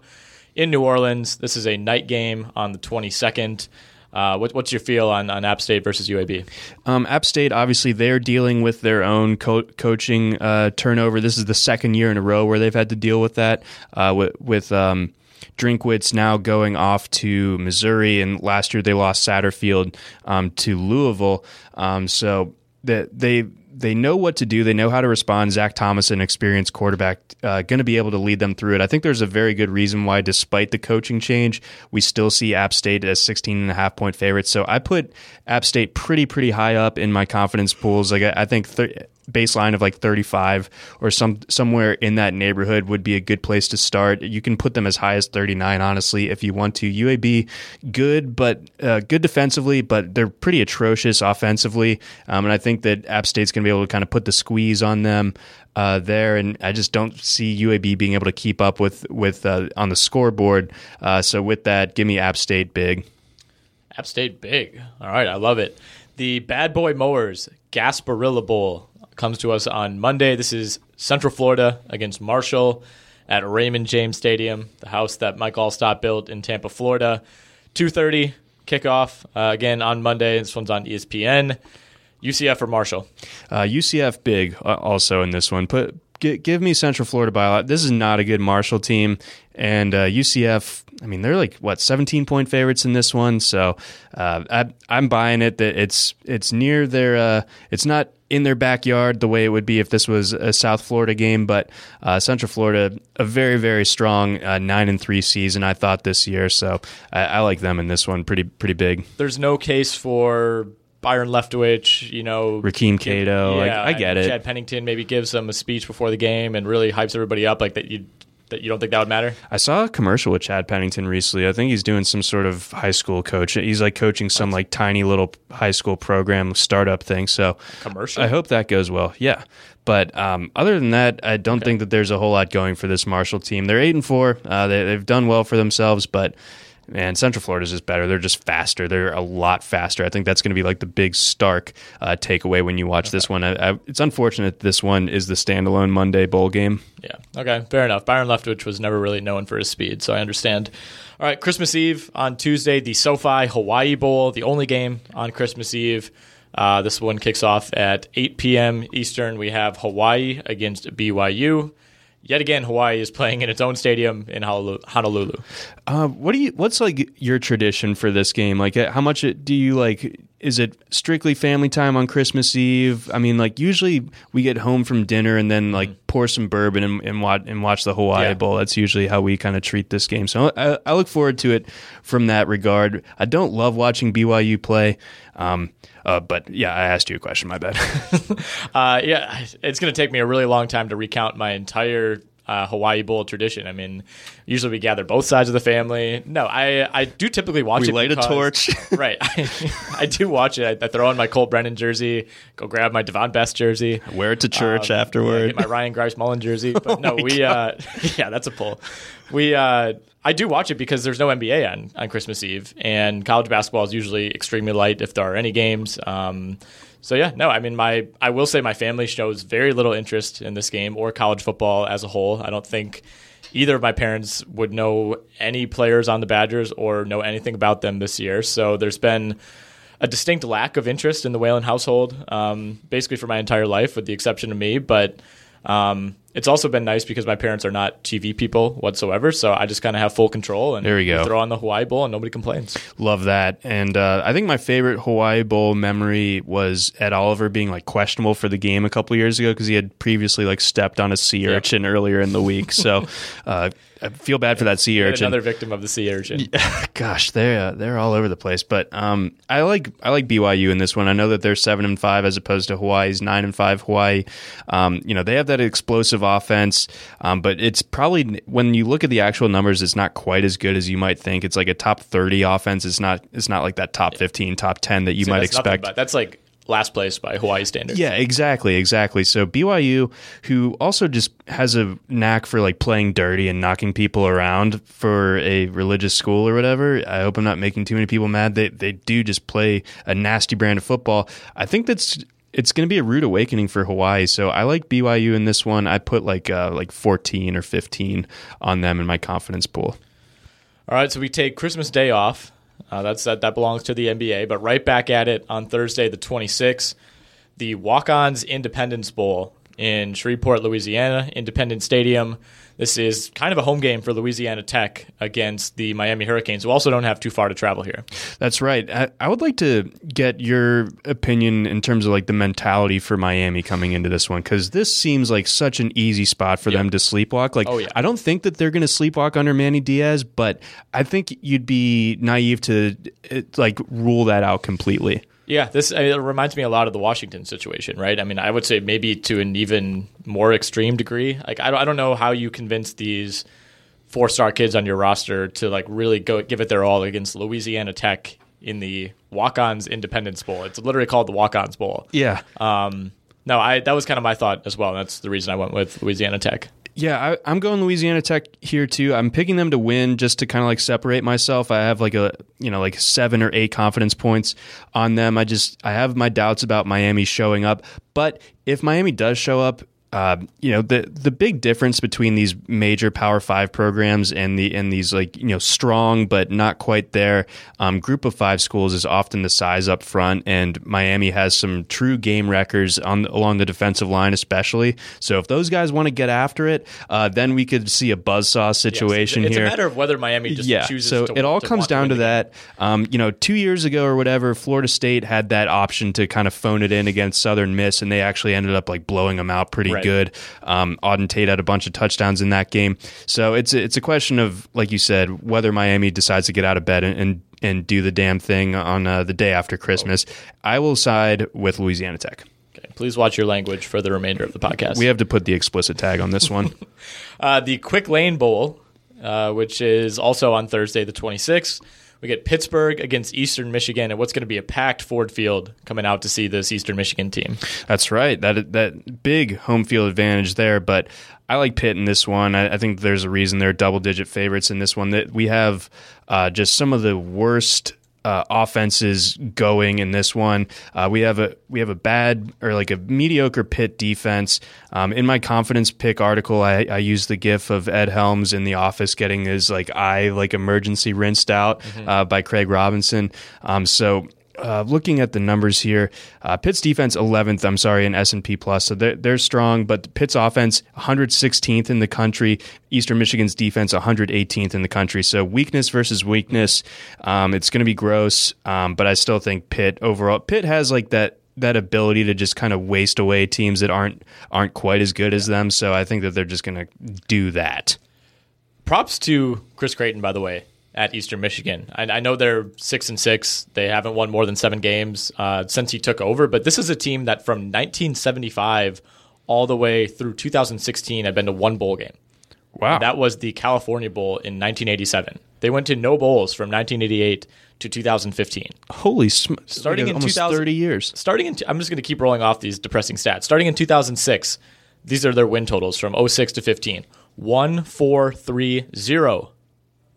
in New Orleans. This is a night game on the 22nd. Uh, what, what's your feel on, on App State versus UAB? Um, App State, obviously, they're dealing with their own co- coaching uh, turnover. This is the second year in a row where they've had to deal with that. Uh, with, with um, Drinkwitz now going off to Missouri, and last year they lost Satterfield um, to Louisville. Um, so that they they know what to do. They know how to respond. Zac Thomas, an experienced quarterback, uh, going to be able to lead them through it. I think there's a very good reason why, despite the coaching change, we still see App State as 16 and a half point favorites. So I put App State pretty, pretty high up in my confidence pools. Like I, I think th- baseline of like 35 or some somewhere in that neighborhood would be a good place to start. You can put them as high as 39, honestly, if you want to. UAB, good, but uh, good defensively, but they're pretty atrocious offensively. Um, and I think that App State's going to be able to kind of put the squeeze on them. Uh, there, and I just don't see UAB being able to keep up with with uh, on the scoreboard. Uh, so with that, give me App State big. App State big. All right, I love it. The Bad Boy Mowers Gasparilla Bowl comes to us on Monday. This is Central Florida against Marshall at Raymond James Stadium, the house that Mike Alstott built in Tampa, Florida. 2:30 kickoff uh, again on Monday. This one's on ESPN. UCF or Marshall? Uh, UCF big uh, also in this one. Put give me Central Florida by a lot. This is not a good Marshall team, and uh, UCF. I mean, they're like what seventeen point favorites in this one. So uh, I, I'm buying it that it's it's near their. Uh, it's not in their backyard the way it would be if this was a South Florida game. But uh, Central Florida, a very very strong uh, nine and three season, I thought this year. So I, I like them in this one pretty pretty big. There's no case for Byron Leftwich, you know, Rakeem Cato. Yeah, I, I get it. Chad Pennington maybe gives them a speech before the game and really hypes everybody up like that. You that you don't think that would matter? I saw a commercial with Chad Pennington recently. I think he's doing some sort of high school coach. He's like coaching some like tiny little high school program startup thing. So Commercial? I hope that goes well. Yeah. But um, other than that, I don't think that there's a whole lot going for this Marshall team. They're eight and four. Uh, they, they've done well for themselves, but man, Central Florida's just better. They're just faster. They're a lot faster. I think that's going to be like the big stark uh, takeaway when you watch this one. I, I, it's unfortunate this one is the standalone Monday bowl game. Yeah. Okay. Fair enough. Byron Leftwich was never really known for his speed, so I understand. All right. Christmas Eve on Tuesday, the SoFi Hawaii Bowl, the only game on Christmas Eve. Uh, this one kicks off at 8 p.m. Eastern. We have Hawaii against BYU. Yet again, Hawaii is playing in its own stadium in Honolulu. Uh, what do you? What's like your tradition for this game? Like, how much do you like? Is it strictly family time on Christmas Eve? I mean, like usually we get home from dinner and then like mm. pour some bourbon and, and watch and watch the Hawaii yeah. Bowl. That's usually how we kind of treat this game. So I, I, look forward to it from that regard. I don't love watching BYU play. Um, uh, but yeah, I asked you a question. My bad. uh, yeah, it's going to take me a really long time to recount my entire uh, Hawaii Bowl tradition. I mean, usually we gather both sides of the family. No, I I do typically watch we it. light because, a torch. right. I, I, do watch it. I, I, throw on my Colt Brennan jersey, go grab my Davone Bess jersey, wear it to church um, afterward. Yeah, my Ryan Grice Mullen jersey. But oh no, we uh, yeah, that's a pull. We uh, I do watch it because there's no NBA on on Christmas Eve, and college basketball is usually extremely light if there are any games. Um, so yeah, no, I mean my I will say my family shows very little interest in this game or college football as a whole. I don't think either of my parents would know any players on the Badgers or know anything about them this year. So there's been a distinct lack of interest in the Whalen household, um, basically for my entire life, with the exception of me. But um, it's also been nice because my parents are not TV people whatsoever, so I just kind of have full control and there we go. throw on the Hawaii Bowl and nobody complains. Love that, and uh, I think my favorite Hawaii Bowl memory was Ed Oliver being like questionable for the game a couple years ago because he had previously like stepped on a sea urchin yep. earlier in the week. So uh, I feel bad for that sea urchin. Another victim of the sea urchin. Gosh, they're uh, they're all over the place. But um, I like I like BYU in this one. I know that they're seven and five as opposed to Hawaii's nine and five. Hawaii, um, you know, they have that explosive offense, um, but it's probably when you look at the actual numbers, it's not quite as good as you might think. It's like a top thirty offense. It's not it's not like that top fifteen, top ten that you might expect. But that's like last place by Hawaii standards. Yeah, exactly, exactly. So BYU, who also just has a knack for like playing dirty and knocking people around for a religious school or whatever. I hope I'm not making too many people mad. They they do just play a nasty brand of football. I think that's it's going to be a rude awakening for Hawaii. So I like BYU in this one. I put like uh, like 14 or 15 on them in my confidence pool. All right, so we take Christmas Day off. Uh, that's that, that belongs to the NBA. But right back at it on Thursday, the 26th, the Walk Ons Independence Bowl in Shreveport, Louisiana, Independence Stadium. This is kind of a home game for Louisiana Tech against the Miami Hurricanes, who also don't have too far to travel here. That's right. I, I, would like to get your opinion in terms of like the mentality for Miami coming into this one because this seems like such an easy spot for yep. them to sleepwalk. Like, oh, yeah. I don't think that they're going to sleepwalk under Manny Diaz, but I think you'd be naive to eh, like rule that out completely. Yeah, this it reminds me a lot of the Washington situation, right? I mean, I would say maybe to an even more extreme degree. Like, I don't, I don't know how you convince these four star kids on your roster to like really go give it their all against Louisiana Tech in the Walk Ons Independence Bowl. It's literally called the Walk Ons Bowl. Yeah. Um, no, I that was kind of my thought as well. That's the reason I went with Louisiana Tech. Yeah, I, am going Louisiana Tech here too. I'm picking them to win just to kind of like separate myself. I have like a you know like seven or eight confidence points on them. I just I have my doubts about Miami showing up, but if Miami does show up, uh, you know the the big difference between these major Power Five programs and the and these like you know strong but not quite there um, group of five schools is often the size up front, and Miami has some true game records on along the defensive line, especially. So if those guys want to get after it, uh, then we could see a buzzsaw situation yes, it's here. It's a matter of whether Miami just yeah, chooses. So to, it all to comes down to that. Um, you know, two years ago or whatever, Florida State had that option to kind of phone it in against Southern Miss, and they actually ended up like blowing them out pretty Right. Good. Um, Auden Tate had a bunch of touchdowns in that game. So it's a, it's a question of, like you said, whether Miami decides to get out of bed and. and and do the damn thing on uh, the day after Christmas. I will side with Louisiana Tech. Okay, please watch your language for the remainder of the podcast. We have to put the explicit tag on this one. uh, the Quick Lane Bowl, uh, which is also on Thursday, the 26th. We get Pittsburgh against Eastern Michigan, and what's going to be a packed Ford Field coming out to see this Eastern Michigan team. That's right. That that big home field advantage there. But I like Pitt in this one. I, I think there's a reason they're double digit favorites in this one. That we have uh, just some of the worst. Uh, offenses going in this one. Uh, we have a we have a bad or like a mediocre Pitt defense. Um, in my confidence pick article, I, I used the GIF of Ed Helms in the office getting his like eye like emergency rinsed out uh, by Craig Robinson. Um, so uh, looking at the numbers here, uh, Pitt's defense 11th. I'm sorry, in S and P plus, so they're, they're strong. But Pitt's offense 116th in the country. Eastern Michigan's defense 118th in the country. So weakness versus weakness. Um, it's going to be gross, um, but I still think Pitt overall. Pitt has like that that ability to just kind of waste away teams that aren't aren't quite as good as them. So I think that they're just going to do that. Props to Chris Creighton, by the way, at Eastern Michigan. I, I know they're six and six. They haven't won more than seven games uh, since he took over, but this is a team that from 1975 all the way through 2016 had been to one bowl game. Wow, That was the California Bowl in 1987. They went to no bowls from 1988 to 2015. holy sm- Starting in almost 2000 30 years. Starting in, I'm just going to keep rolling off these depressing stats. Starting in 2006, these are their win totals from 06 to 15. 1, 4, 3, 0.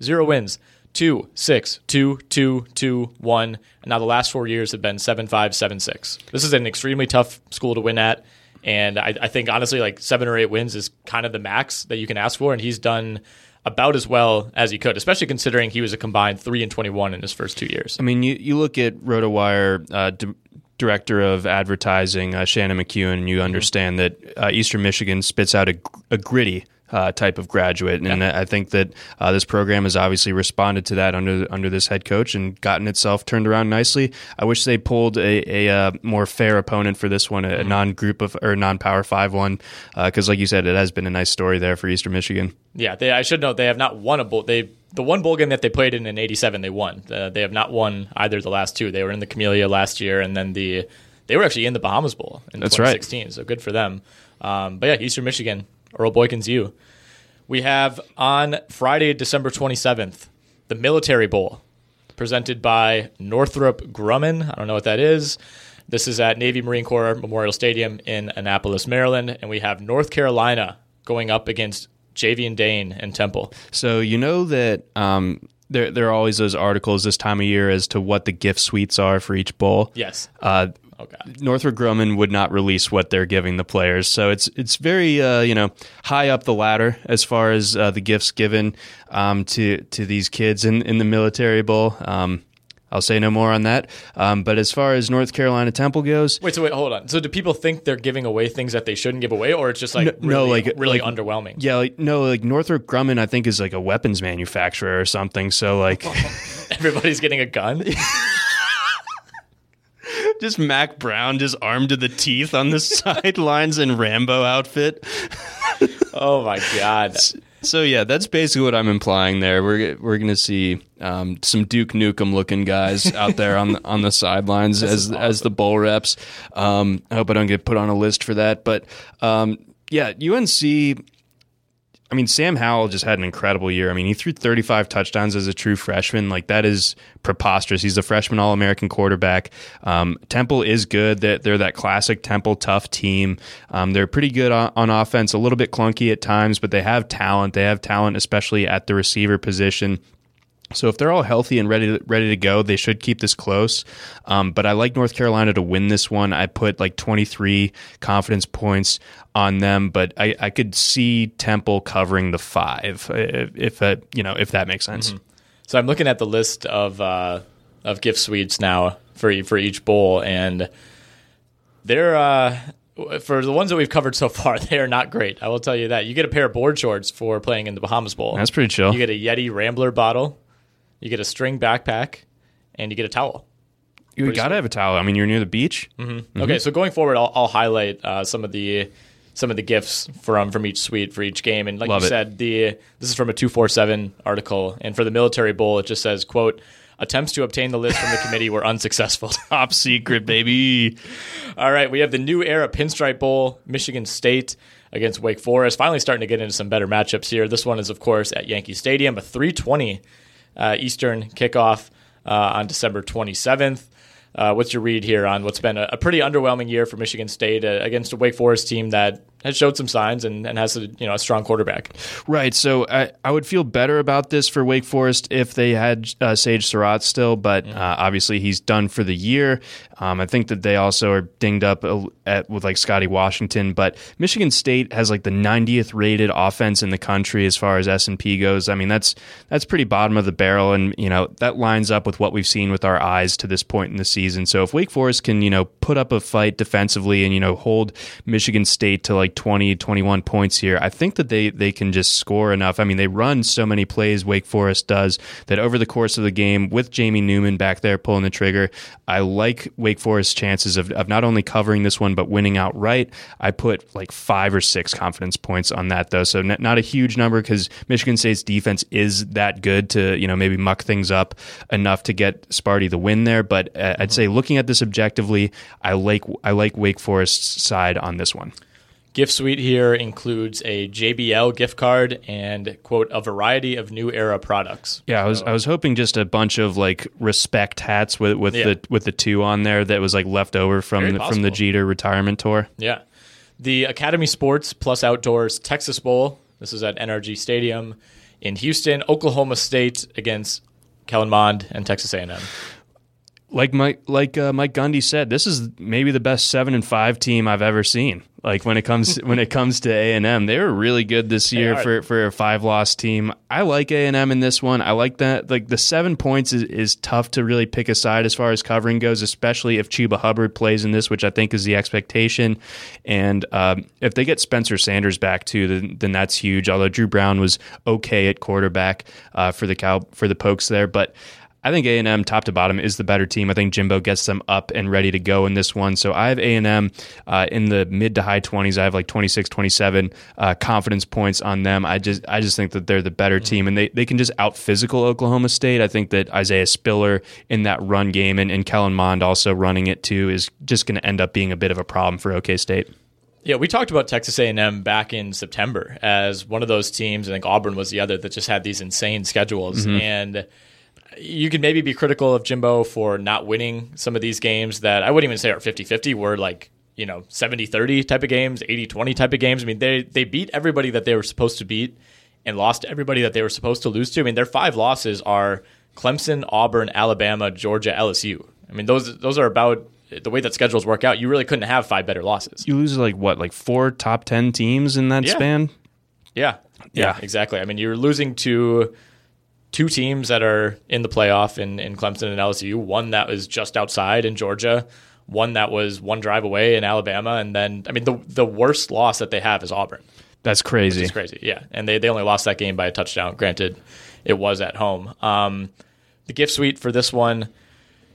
Zero wins. 2, 6, 2, 2, 2, 1. And now the last four years have been 7, 5, 7, 6. This is an extremely tough school to win at. And I, I think, honestly, like seven or eight wins is kind of the max that you can ask for. And he's done about as well as he could, especially considering he was a combined 3 and 21 in his first two years. I mean, you, you look at RotoWire, uh, d- director of advertising, uh, Shannon McEwen, and you understand that uh, Eastern Michigan spits out a, a gritty uh, type of graduate, and I think that uh, this program has obviously responded to that under under this head coach and gotten itself turned around nicely. I wish they pulled a, a uh, more fair opponent for this one, a, non group of or non Power Five one, because like you said, it has been a nice story there for Eastern Michigan. Yeah, they, I should note they have not won a bowl. They the one bowl game that they played in in '87, they won. Uh, they have not won either of the last two. They were in the Camellia last year, and then the they were actually in the Bahamas Bowl in That's right. 2016. So good for them. Um, but yeah, Eastern Michigan, Earl Boykins, you. We have on Friday, December 27th, the Military Bowl, presented by Northrop Grumman. I don't know what that is. This is at Navy Marine Corps Memorial Stadium in Annapolis, Maryland, and we have North Carolina going up against Javian Dane and Temple. So you know that um, there there are always those articles this time of year as to what the gift suites are for each bowl. Yes. Uh, Oh God. Northrop Grumman would not release what they're giving the players, so it's it's very uh, you know high up the ladder as far as uh, the gifts given um, to to these kids in in the military bowl. Um, I'll say no more on that. Um, but as far as North Carolina Temple goes, Wait, so wait, hold on. So do people think they're giving away things that they shouldn't give away, or it's just like No- really, no, like- really like- underwhelming? yeah, like, no, like Northrop Grumman, I think is like a weapons manufacturer or something. So like. Everybody's getting a gun. just Mack Brown, just armed to the teeth on the sidelines in Rambo outfit. oh my God. So yeah, that's basically what I'm implying there. We're we're gonna see um, some Duke Nukem looking guys out there on the, on the sidelines as as the bowl reps. Um, I hope I don't get put on a list for that, but um, yeah, UNC. I mean, Sam Howell just had an incredible year. I mean, he threw 35 touchdowns as a true freshman. Like that is preposterous. He's a freshman All American quarterback. Um, Temple is good. They're, they're that classic Temple tough team. Um, they're pretty good on, on offense. A little bit clunky at times, but they have talent. They have talent, especially at the receiver position. So if they're all healthy and ready to, ready to go, they should keep this close. Um, but I like North Carolina to win this one. I put like 23 confidence points on them, but I, I could see Temple covering the five if, if uh, you know if that makes sense. Mm-hmm. So I'm looking at the list of uh, of gift suites now for for each bowl, and they're uh, for the ones that we've covered so far, they are not great. I will tell you that. You get a pair of board shorts for playing in the Bahamas Bowl. That's pretty chill. You get a Yeti Rambler bottle, you get a string backpack, and you get a towel. You got to have a towel. I mean, you're near the beach. Mm-hmm. Okay, so going forward, I'll, I'll highlight uh, some of the some of the gifts from from each suite for each game. And like Love you it. said, the this is from a two four seven article, and for the military bowl, it just says quote. Attempts to obtain the list from the committee were unsuccessful. Top secret, baby. All right, we have the new era Pinstripe Bowl, Michigan State against Wake Forest. Finally, starting to get into some better matchups here. This one is, of course, at Yankee Stadium, a 3:20 uh, Eastern kickoff uh, on December 27th. Uh, what's your read here on what's been a, a pretty underwhelming year for Michigan State uh, against a Wake Forest team that has showed some signs and, and has a you know a strong quarterback? Right. So I, I would feel better about this for Wake Forest if they had uh, Sage Surratt still, but uh, obviously he's done for the year. Um, I think that they also are dinged up at, with like Scotty Washington, but Michigan State has like the 90th rated offense in the country as far as S and P goes. I mean that's that's pretty bottom of the barrel, and you know that lines up with what we've seen with our eyes to this point in the season. So if Wake Forest can you know put up a fight defensively and you know hold Michigan State to like 20, 21 points here, I think that they they can just score enough. I mean they run so many plays Wake Forest does that over the course of the game with Jamie Newman back there pulling the trigger, I like Wake Forest's chances of, of not only covering this one but winning outright. I put like five or six confidence points on that though, so n- not a huge number because Michigan State's defense is that good to you know maybe muck things up enough to get Sparty the win there. But uh, I'd say looking at this objectively, I like I like Wake Forest's side on this one. Gift suite here includes a JBL gift card and quote a variety of new era products. Yeah, I was I was hoping just a bunch of like respect hats with with Yeah. the with the two on there that was like left over from the, from the. Jeter retirement tour. Yeah. The Academy Sports Plus Outdoors Texas Bowl. This is at NRG Stadium in Houston. Oklahoma State against Kellen Mond and Texas A&M. Like Mike like uh, Mike Gundy said, this is maybe the best seven and five team I've ever seen. Like when it comes when it comes to A and M, they were really good this year for for a five loss team. I like A and M in this one. I like that. Like the seven points is, is tough to really pick a side as far as covering goes, especially if Chuba Hubbard plays in this, which I think is the expectation. And um, if they get Spencer Sanders back too, then, then that's huge. Although Dru Brown was okay at quarterback uh, for the cow for the Pokes there, but. I think A and M top to bottom is the better team. I think Jimbo gets them up and ready to go in this one. So I have A and M uh, in the mid to high twenties. I have like 26, 27 uh, confidence points on them. I just I just think that they're the better team and they, they can just out physical Oklahoma State. I think that Isaiah Spiller in that run game and, and Kellen Mond also running it too is just going to end up being a bit of a problem for OK State. Yeah, we talked about Texas A&M back in September as one of those teams. I think Auburn was the other that just had these insane schedules. And you could maybe be critical of Jimbo for not winning some of these games that I wouldn't even say are 50-50, were like, you know, 70-30 type of games, 80-20 type of games. I mean, they they beat everybody that they were supposed to beat and lost everybody that they were supposed to lose to. I mean, their five losses are Clemson, Auburn, Alabama, Georgia, LSU. I mean, those those are about the way that schedules work out. You really couldn't have five better losses. You lose like what like four top ten teams in that Yeah. span. Yeah. yeah. Yeah. exactly. I mean, you're losing to two teams that are in the playoff in, in Clemson and LSU, one that was just outside in Georgia, one that was one drive away in Alabama, and then I mean the the worst loss that they have is Auburn. That's crazy. It's crazy. Yeah. And they, they only lost that game by a touchdown. Granted, it was at home. Um, the gift suite for this one,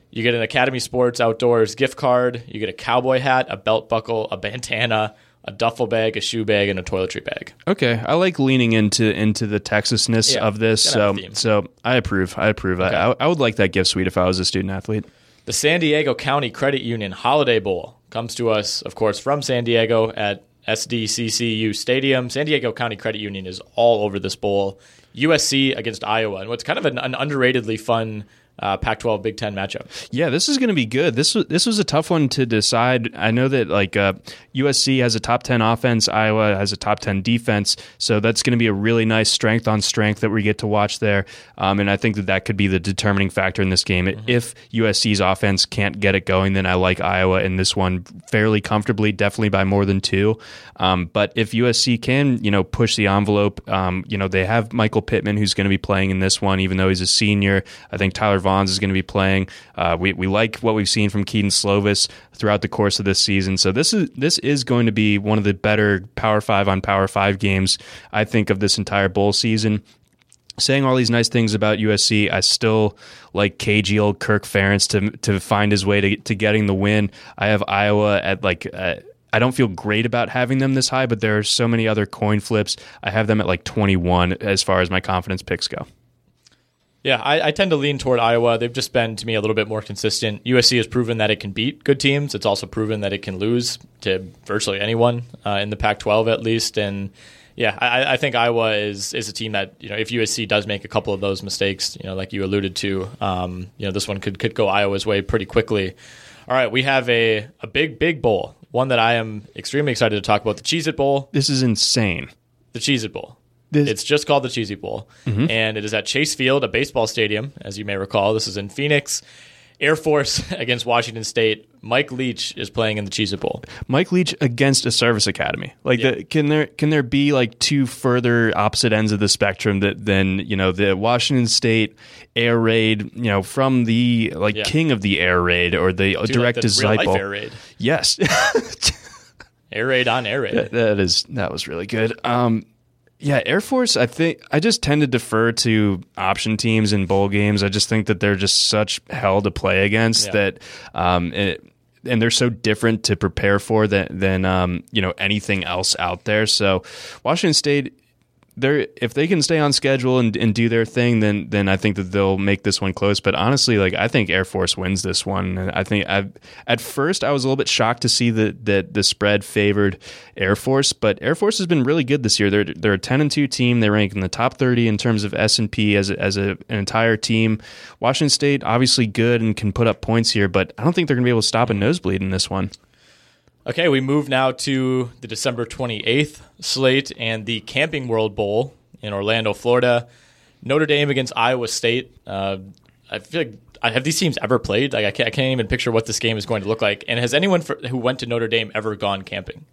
you get an Academy Sports Outdoors gift card, you get a cowboy hat, a belt buckle, a bandana, a duffel bag, a shoe bag, and a toiletry bag. Okay, I like leaning into into the Texasness Yeah, of this, gotta so have a theme. so I approve. I approve. I, I, I would like that gift suite if I was a student athlete. The San Diego County Credit Union Holiday Bowl comes to us, of course, from San Diego at SDCCU Stadium. San Diego County Credit Union is all over this bowl. USC against Iowa, and what's kind of an, an underratedly fun uh, Pac-12 Big Ten matchup. Yeah, this is going to be good. This was this was a tough one to decide. I know that like uh, USC has a top ten offense, Iowa has a top ten defense, so that's going to be a really nice strength on strength that we get to watch there. Um, and I think that that could be the determining factor in this game. Mm-hmm. If USC's offense can't get it going, then I like Iowa in this one fairly comfortably, definitely by more than two. Um, but if USC can, you know, push the envelope, um, you know, they have Michael Pittman who's going to be playing in this one, even though he's a senior. I think Tyler Vaughns is going to be playing. Uh, we we like what we've seen from Kedon Slovis throughout the course of this season. So this is this is going to be one of the better Power Five on Power Five games I think of this entire bowl season saying all these nice things about USC, I still like cagey old Kirk Ferentz to to find his way to to getting the win. I have Iowa at like. Uh, I don't feel great about having them this high, but there are so many other coin flips. I have them at like 21 as far as my confidence picks go. Yeah, I, I, tend to lean toward Iowa. They've just been to me a little bit more consistent. USC has proven that it can beat good teams. It's also proven that it can lose to virtually anyone uh, in the Pac-12 at least. And yeah, I, I, think Iowa is is a team that you know if USC does make a couple of those mistakes, you know, like you alluded to, um, you know, this one could could go Iowa's way pretty quickly. All right, we have a a big big bowl, one that I am extremely excited to talk about, the Cheez It Bowl. This is insane. The Cheez It Bowl. This- it's just called the Cheesy Bowl, mm-hmm. and it is at Chase Field, a baseball stadium, as you may recall. This is in Phoenix. Air Force against Washington State. Mike Leach is playing in the Cheez Bowl. Mike Leach against a service academy. Like, yeah. the, can there can there be like two further opposite ends of the spectrum that than you know the Washington State air raid, you know, from the like yeah. king of the air raid or the Dude, direct like the disciple air raid. Yes. air raid on air raid. That, that is that was really good. Um, yeah, Air Force, I think I just tend to defer to option teams in bowl games. I just think that they're just such hell to play against yeah. that um, it, and they're so different to prepare for than than um, you know anything else out there. So Washington State they're if they can stay on schedule and, and do their thing, then then I think that they'll make this one close. But honestly, like I think Air Force wins this one. I think I at first I was a little bit shocked to see that that the spread favored Air Force, but Air Force has been really good this year. They're they're a ten and two team. They rank in the top thirty in terms of S and P as a, as a, an entire team. Washington State obviously good and can put up points here, but I don't think they're going to be able to stop a nosebleed in this one. Okay, we move now to the December 28th slate and the Camping World Bowl in Orlando, Florida. Notre Dame against Iowa State. Uh, I feel like have these teams ever played? Like I can't, I can't, even picture what this game is going to look like. And has anyone for, who went to Notre Dame ever gone camping?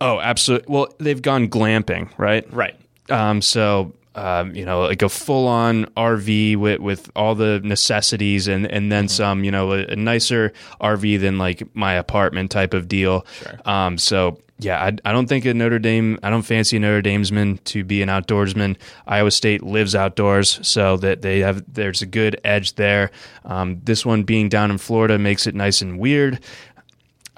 Oh, absolutely. Well, they've gone glamping, right? Right. Um, so um, you know, like a full on RV with, with all the necessities and, and then mm-hmm. some, you know, a, a, nicer RV than like my apartment type of deal. Sure. Um, so yeah, I, I don't think a Notre Dame, I don't fancy a Notre Damesman to be an outdoorsman. Iowa State lives outdoors, so that they have, there's a good edge there. Um, this one being down in Florida makes it nice and weird.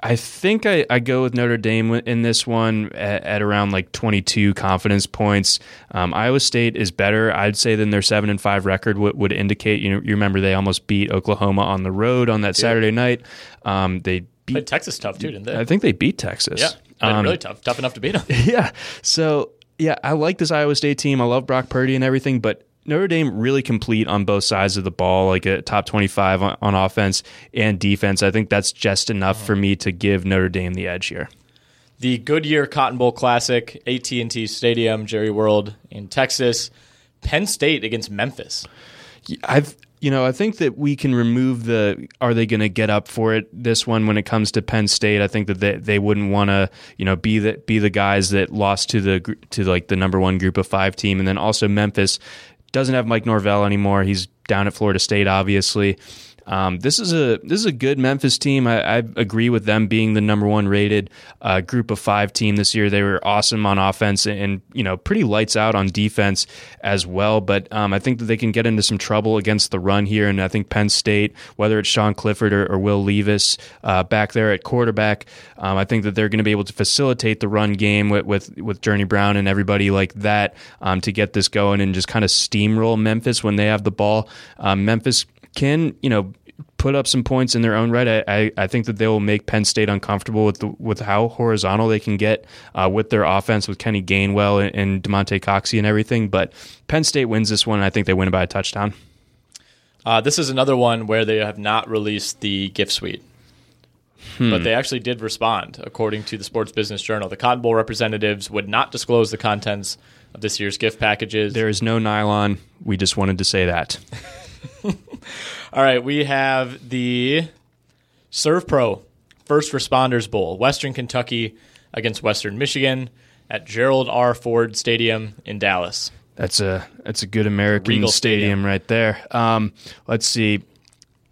I think I, I, go with Notre Dame in this one at, at around like 22 confidence points. Um, Iowa State is better, I'd say, than their seven and five record would, would indicate. You, know, you remember they almost beat Oklahoma on the road on that Saturday night. Um, they beat Played Texas tough too, didn't they? I think they beat Texas. Yeah, um, really tough, tough enough to beat them. Yeah. So yeah, I like this Iowa State team. I love Brock Purdy and everything, but Notre Dame really complete on both sides of the ball, like a top 25 on, on offense and defense. I think that's just enough uh-huh. for me to give Notre Dame the edge here. The Goodyear Cotton Bowl Classic, AT&T Stadium, Jerry World in Texas. Penn State against Memphis. I've you know, I think that we can remove the are they going to get up for it this one when it comes to Penn State. I think that they, they wouldn't want to, you know, be the be the guys that lost to the to like the number 1 group of 5 team and then also Memphis doesn't have Mike Norvell anymore. He's down at Florida State, obviously. Um, this is a this is a good Memphis team. I, I agree with them being the number one rated uh, group of five team this year. They were awesome on offense and you know pretty lights out on defense as well. But um, I think that they can get into some trouble against the run here. And I think Penn State, whether it's Sean Clifford or, or Will Levis uh, back there at quarterback, um, I think that they're going to be able to facilitate the run game with with, with Journey Brown and everybody like that um, to get this going and just kind of steamroll Memphis when they have the ball. Um, Memphis can you know put up some points in their own right. I, I, I, think that they will make Penn State uncomfortable with the, with how horizontal they can get uh, with their offense with Kenny Gainwell and, and Damonte Coxie and everything. But Penn State wins this one, and I think they win by a touchdown. Uh, this is another one where they have not released the gift suite. But they actually did respond, according to the Sports Business Journal. The Cotton Bowl representatives would not disclose the contents of this year's gift packages. There is no nylon. We just wanted to say that. All right, we have the Servpro First Responders Bowl, Western Kentucky against Western Michigan at Gerald R. Ford Stadium in Dallas. That's a that's a good American stadium, Stadium. right there. Um, let's see.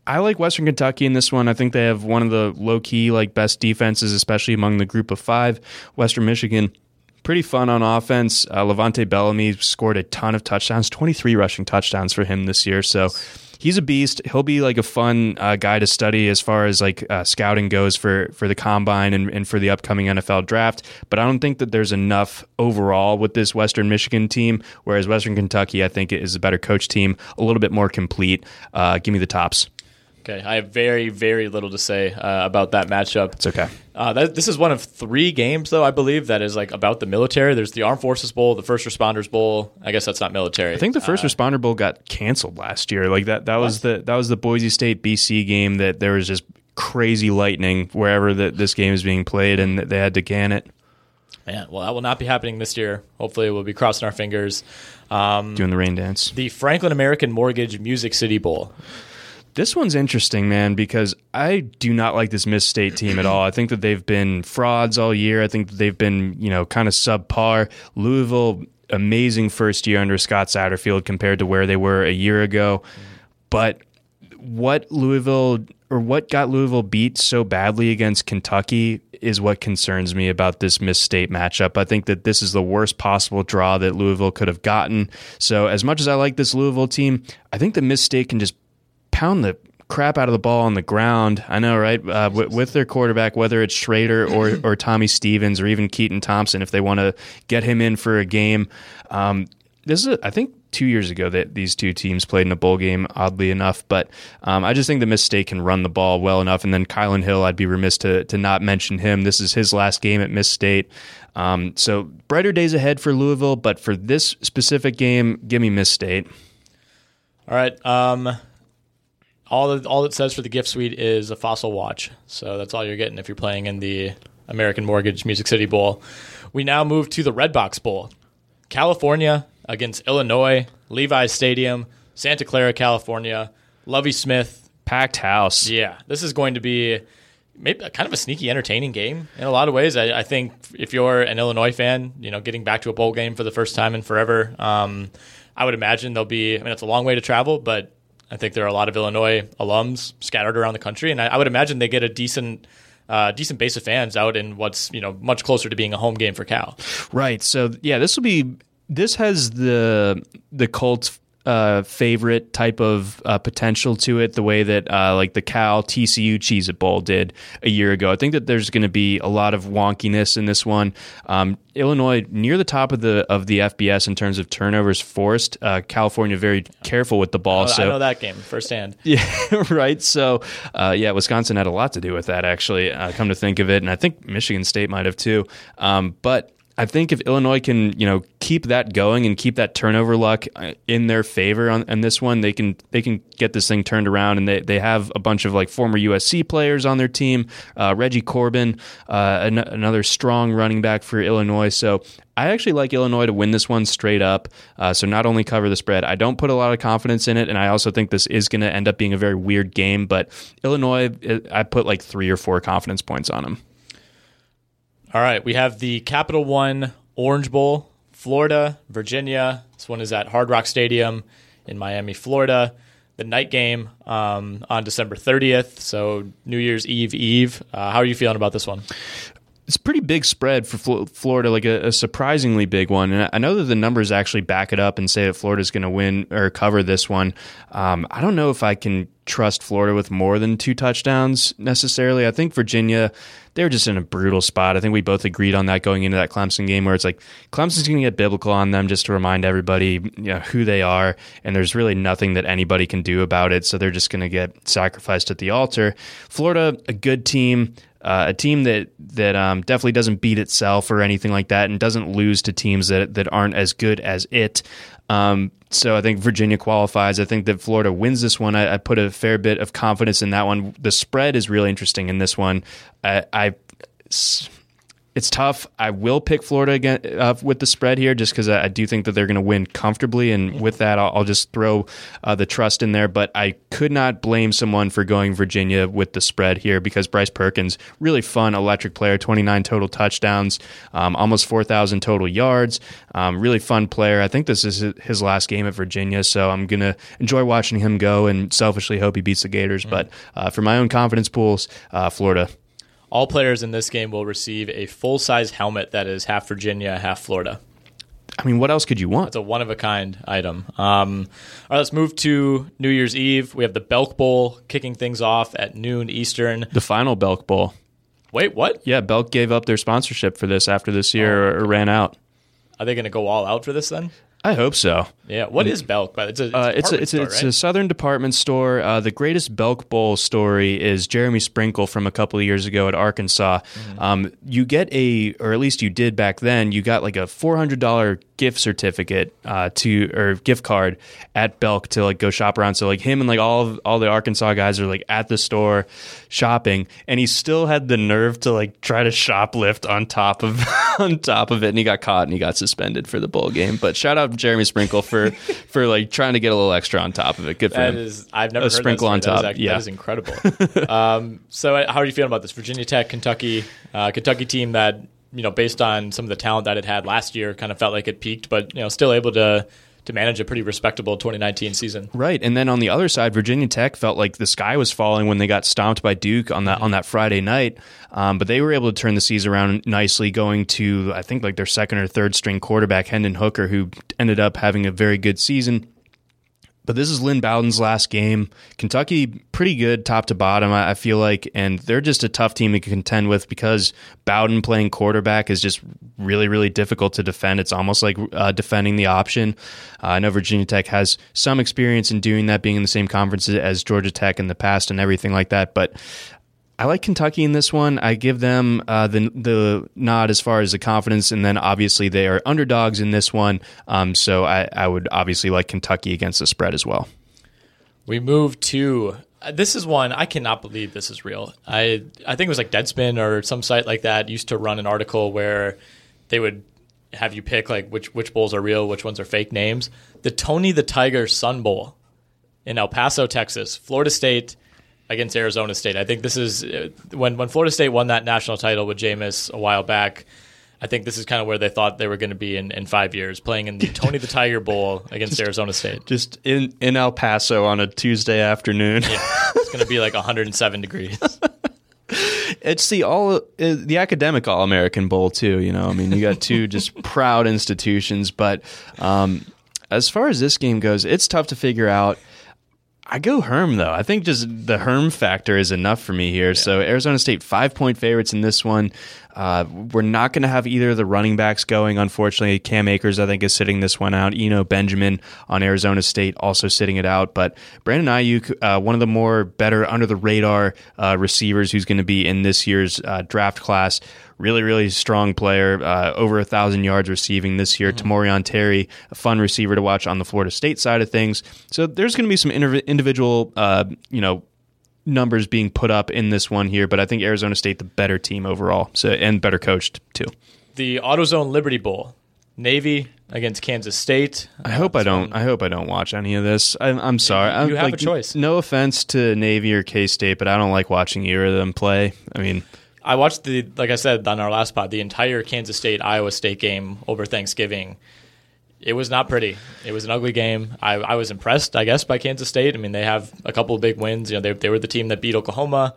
I like Western Kentucky in this one. I think they have one of the low key like best defenses, especially among the group of five. Western Michigan, pretty fun on offense. Uh, Levante Bellamy scored a ton of touchdowns, twenty three rushing touchdowns for him this year. So. He's a beast. He'll be like a fun uh, guy to study as far as like uh, scouting goes for for the combine and, and for the upcoming NFL draft. But I don't think that there's enough overall with this Western Michigan team. Whereas Western Kentucky, I think, is a better coach team, a little bit more complete. Uh, give me the tops. Okay, I have very, very little to say uh, about that matchup. It's okay. Uh, that, this is one of three games, though I believe that is like about the military. There's the Armed Forces Bowl, the First Responders Bowl. I guess that's not military. I think the first responder bowl got canceled last year. Like that that was the that was the Boise State BC game that there was just crazy lightning wherever that this game is being played and they had to can it. Man, well, that will not be happening this year. Hopefully, we'll be crossing our fingers. Um, Doing the rain dance. the Franklin American Mortgage Music City Bowl. This one's interesting, man, because I do not like this Miss State team at all. I think that they've been frauds all year. I think they've been, you know, kind of subpar. Louisville, amazing first year under Scott Satterfield compared to where they were a year ago. But what Louisville or what got Louisville beat so badly against Kentucky is what concerns me about this Miss State matchup. I think that this is the worst possible draw that Louisville could have gotten. So, as much as I like this Louisville team, I think the Miss State can just pound the crap out of the ball on the ground. I know, right? Uh, with, with their quarterback, whether it's Shrader or or Tommy Stevens or even Keytaon Thompson, if they want to get him in for a game. Um, this is, I think, two years ago that these two teams played in a bowl game. Oddly enough, but um, I just think that Miss State can run the ball well enough. And then Kylin Hill, I'd be remiss to to not mention him. This is his last game at Miss State. Um, so brighter days ahead for Louisville, but for this specific game, give me Miss State. All right. Um, all that, all it says for the gift suite is a fossil watch. So that's all you're getting if you're playing in the American Mortgage Music City Bowl. We now move to the Redbox Bowl. California against Illinois, Levi's Stadium, Santa Clara, California, Lovie Smith. Packed house. Yeah, this is going to be maybe kind of a sneaky, entertaining game in a lot of ways. I, I think if you're an Illinois fan, you know, getting back to a bowl game for the first time in forever, um, I would imagine there'll be. I mean, it's a long way to travel, but I think there are a lot of Illinois alums scattered around the country, and I, I would imagine they get a decent. Uh, decent base of fans out in what's you know much closer to being a home game for Cal. Right. So yeah, this will be. This has the the Colts uh, favorite type of uh, potential to it, the way that uh, like the Cal TCU Cheez It Bowl did a year ago. I think that there's going to be a lot of wonkiness in this one. Um, Illinois near the top of the of the FBS in terms of turnovers forced. Uh, California very careful with the ball. I so know that game firsthand. yeah, right. So, uh, yeah, Wisconsin had a lot to do with that, actually. Uh, come to think of it, and I think Michigan State might have too. Um, but I think if Illinois can, you know, keep that going and keep that turnover luck uh, in their favor on, on this one, they can they can get this thing turned around. And they, they have a bunch of like former USC players on their team. Uh, Reggie Corbin, uh, an- another strong running back for Illinois. So I actually like Illinois to win this one straight up. Uh, so not only cover the spread, I don't put a lot of confidence in it, and I also think this is going to end up being a very weird game. But Illinois, I put like three or four confidence points on them. All right, we have the Capital One Orange Bowl, Florida, Virginia. This one is at Hard Rock Stadium in Miami, Florida. The night game um, on December 30th, so New Year's Eve Eve. Uh, how are you feeling about this one? It's pretty big spread for Flo- Florida, like a, a surprisingly big one. And I know that the numbers actually back it up and say that Florida's going to win or cover this one. Um, I don't know if I can trust Florida with more than two touchdowns necessarily. I think Virginia, they're just in a brutal spot. I think we both agreed on that going into that Clemson game where it's like Clemson's going to get biblical on them just to remind everybody you know, who they are. And there's really nothing that anybody can do about it. So they're just going to get sacrificed at the altar. Florida, a good team. Uh, a team that that um, definitely doesn't beat itself or anything like that, and doesn't lose to teams that that aren't as good as it. Um, so I think Virginia qualifies. I think that Florida wins this one. I, I, put a fair bit of confidence in that one. The spread is really interesting in this one. I, I it's tough. I will pick Florida again uh, with the spread here, just because I, I, do think that they're going to win comfortably, and with that, I'll, I'll just throw uh, the trust in there. But I could not blame someone for going Virginia with the spread here because Bryce Perkins, really fun, electric player, twenty nine total touchdowns, um, almost four thousand total yards, um, really fun player. I think this is his last game at Virginia, so I'm going to enjoy watching him go, and selfishly hope he beats the Gators. But uh, for my own confidence pools, uh, Florida. All players in this game will receive a full size helmet that is half Virginia, half Florida. I mean, what else could you want? It's a one of a kind item. Um, all right, let's move to New Year's Eve. We have the Belk Bowl kicking things off at noon Eastern. The final Belk Bowl. Wait, what? Yeah, Belk gave up their sponsorship for this after this year oh, ran out. Are they going to go all out for this then? I hope so. Yeah. What is Belk? It's a, it's a, uh, it's, a, it's, store, it's right? a southern department store. Uh, the greatest Belk Bowl story is Jeremy Sprinkle from a couple of years ago at Arkansas. Mm-hmm. Um, you get a, or at least you did back then, you got like a $400 gift certificate uh, to or gift card at Belk to like go shop around. So like him and like all of, all the Arkansas guys are like at the store shopping, and he still had the nerve to like try to shoplift on top of on top of it, and he got caught and he got suspended for the bowl game. But shout out Jeremy Sprinkle for for like trying to get a little extra on top of it. Good for that him. Is, I've never a sprinkle on top. That is, yeah, that is incredible. um, so how are you feeling about this Virginia Tech Kentucky uh, Kentucky team that you know, based on some of the talent that it had last year, kind of felt like it peaked, but you know, still able to to manage a pretty respectable 2019 season. Right, and then on the other side, Virginia Tech felt like the sky was falling when they got stomped by Duke on that mm-hmm. on that Friday night. Um, but they were able to turn the season around nicely, going to I think like their second or third string quarterback Hendon Hooker, who ended up having a very good season. But this is Lynn Bowden's last game. Kentucky, pretty good top to bottom, I feel like, and they're just a tough team to contend with because Bowden playing quarterback is just really, really difficult to defend. It's almost like uh, defending the option. Uh, I know Virginia Tech has some experience in doing that, being in the same conference as Georgia Tech in the past and everything like that. But I like Kentucky in this one. I give them uh, the the nod as far as the confidence, and then obviously they are underdogs in this one. Um, so I, I would obviously like Kentucky against the spread as well. We move to uh, this is one I cannot believe this is real. I I think it was like Deadspin or some site like that used to run an article where they would have you pick like which which bowls are real, which ones are fake names. The Tony the Tiger Sun Bowl in El Paso, Texas, Florida State against Arizona State. I think this is uh, when when Florida State won that national title with Jameis a while back. I think this is kind of where they thought they were going to be in, in five years, playing in the Tony the Tiger Bowl against just, Arizona State. Just in, in El Paso on a Tuesday afternoon. yeah, it's going to be like 107 degrees. it's the all uh, the academic All American Bowl too. You know, I mean, you got two just proud institutions, but um, as far as this game goes, it's tough to figure out I go Herm though. I think just the Herm factor is enough for me here. Yeah. So Arizona State five point favorites in this one. Uh, we're not going to have either of the running backs going. Unfortunately, Cam Akers I think is sitting this one out. Eno Benjamin on Arizona State also sitting it out. But Brandon Aiyuk, uh, one of the more better under the radar uh, receivers, who's going to be in this year's uh, draft class really, really strong player, uh, over a thousand yards receiving this year. Mm-hmm. Tamorrion Terry, a fun receiver to watch on the Florida State side of things. So there's going to be some individual, uh, you know, numbers being put up in this one here, but I think Arizona State the better team overall, so and better coached too. The AutoZone Liberty Bowl, Navy against Kansas State. I hope I don't. I hope I don't watch any of this. I, am sorry. You, you have like, a choice. No offense to Navy or K State, but I don't like watching either of them play. I mean, I watched the like I said on our last pod the entire Kansas State Iowa State game over Thanksgiving. It was not pretty. It was an ugly game. I, I was impressed, I guess, by Kansas State. I mean, they have a couple of big wins. You know, they they were the team that beat Oklahoma.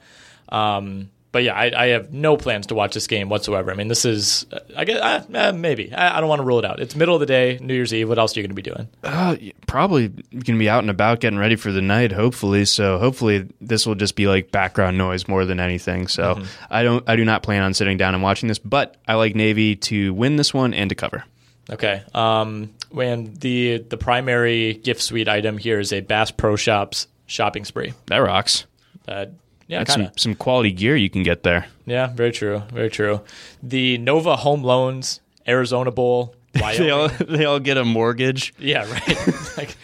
Um, but yeah, I, I, have no plans to watch this game whatsoever. I mean, this is, I guess, uh, uh, maybe. I, I, don't want to rule it out. It's middle of the day, New Year's Eve. What else are you going to be doing? Uh, probably going to be out and about getting ready for the night, hopefully. So hopefully this will just be like background noise more than anything. So mm-hmm. I don't, I do not plan on sitting down and watching this, but I like Navy to win this one and to cover. Okay. Um, when the the primary gift suite item here is a Bass Pro Shops shopping spree. That rocks. Uh, Yeah, That's some, some quality gear you can get there. Yeah, very true. Very true. The Nova Home Loans Arizona Bowl. they all they all get a mortgage. yeah, right. like,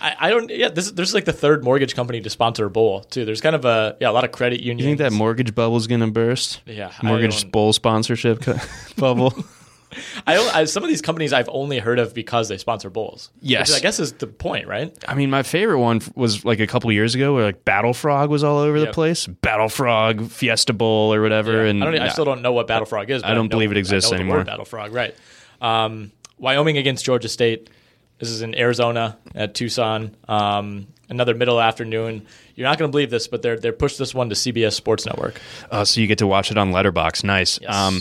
I, I don't. Yeah, this this is like the third mortgage company to sponsor a bowl too. There's kind of a yeah a lot of credit unions. You think that mortgage bubble's gonna burst? Yeah, mortgage bowl sponsorship bubble. I, don't- I some of these companies I've only heard of because they sponsor bowls. Yes. which I guess is the point, right? I mean, my favorite one was like a couple years ago, where like Battle Frog was all over the place. Battle Frog Fiesta Bowl or whatever. And I don't. I still don't know what Battle Frog is. But I don't know- believe it exists anymore. Battle Frog, right? Um, Wyoming against Georgia State. This is in Arizona at Tucson. Um, another middle afternoon. You're not going to believe this, but they're they're pushed this one to CBS Sports Network. Uh, so you get to watch it on Letterbox. Nice. Yes. Um,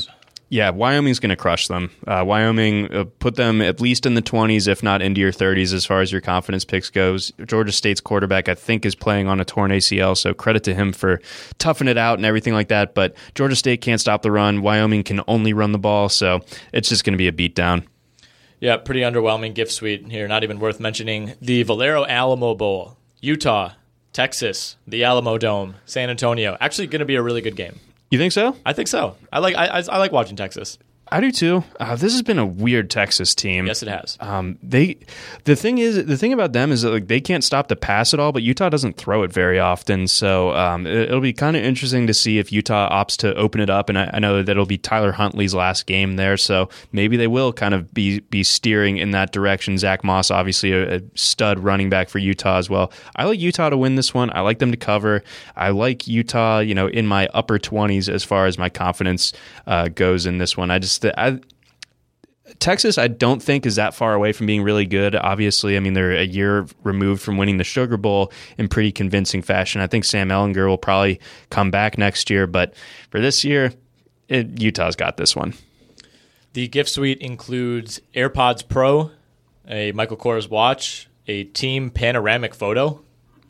yeah, Wyoming's going to crush them. Uh, Wyoming uh, put them at least in the 20s, if not into your 30s, as far as your confidence picks goes. Georgia State's quarterback, I think, is playing on a torn ACL, so credit to him for toughing it out and everything like that. But Georgia State can't stop the run. Wyoming can only run the ball, so it's just going to be a beatdown. Yeah, pretty underwhelming gift suite here. Not even worth mentioning. The Valero Alamo Bowl, Utah, Texas, the Alamo Dome, San Antonio. Actually, going to be a really good game. You think so? I think so. I like I, I, like watching Texas. I do too. Uh, this has been a weird Texas team. Yes, it has. Um, they, the thing is, the thing about them is that like they can't stop the pass at all, but Utah doesn't throw it very often. So um, it, will be kind of interesting to see if Utah opts to open it up. And I, I know that it'll be Tyler Huntley's last game there, so maybe they will kind of be be steering in that direction. Zach Moss, obviously a, a stud running back for Utah as well. I like Utah to win this one. I like them to cover. I like Utah, you know, in my upper twenties as far as my confidence uh, goes in this one. I just I, Texas, I don't think is that far away from being really good. Obviously, I mean they're a year removed from winning the Sugar Bowl in pretty convincing fashion. I think Sam Ehlinger will probably come back next year, but for this year, it, Utah's got this one. The gift suite includes AirPods Pro, a Michael Kors watch, a team panoramic photo,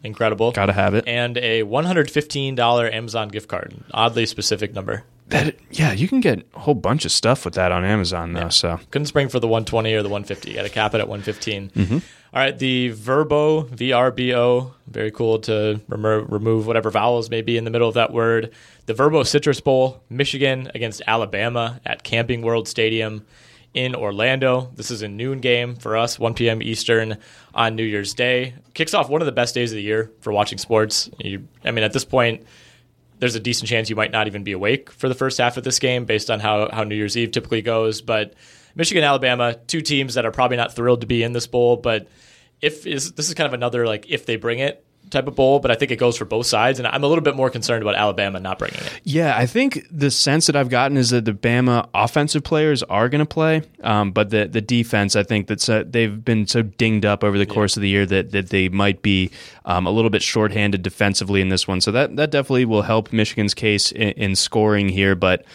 incredible, Got to have it. and a $115 Amazon gift card. Oddly specific number. That yeah, you can get a whole bunch of stuff with that on Amazon though. So Couldn't spring for the 120 or the 150. You Got to cap it at 115. Mm-hmm. All right, the Verbo, VRBO, very cool to remo- remove whatever vowels may be in the middle of that word. The Verbo Citrus Bowl, Michigan against Alabama at Camping World Stadium in Orlando. This is a noon game for us, 1 p.m. Eastern on New Year's Day. Kicks off one of the best days of the year for watching sports. You, I mean, at this point, there's a decent chance you might not even be awake for the first half of this game based on how, how New Year's Eve typically goes. But Michigan, Alabama, two teams that are probably not thrilled to be in this bowl, but if is this is kind of another like if they bring it type of bowl, but I think it goes for both sides, and I'm a little bit more concerned about Alabama not bringing it. yeah, I think the sense that I've gotten is that the Bama offensive players are going to play, um, but the the defense, I think that so, they've been so dinged up over the course of the year that that they might be um, a little bit shorthanded defensively in this one. So that that definitely will help Michigan's case in, in scoring here, but.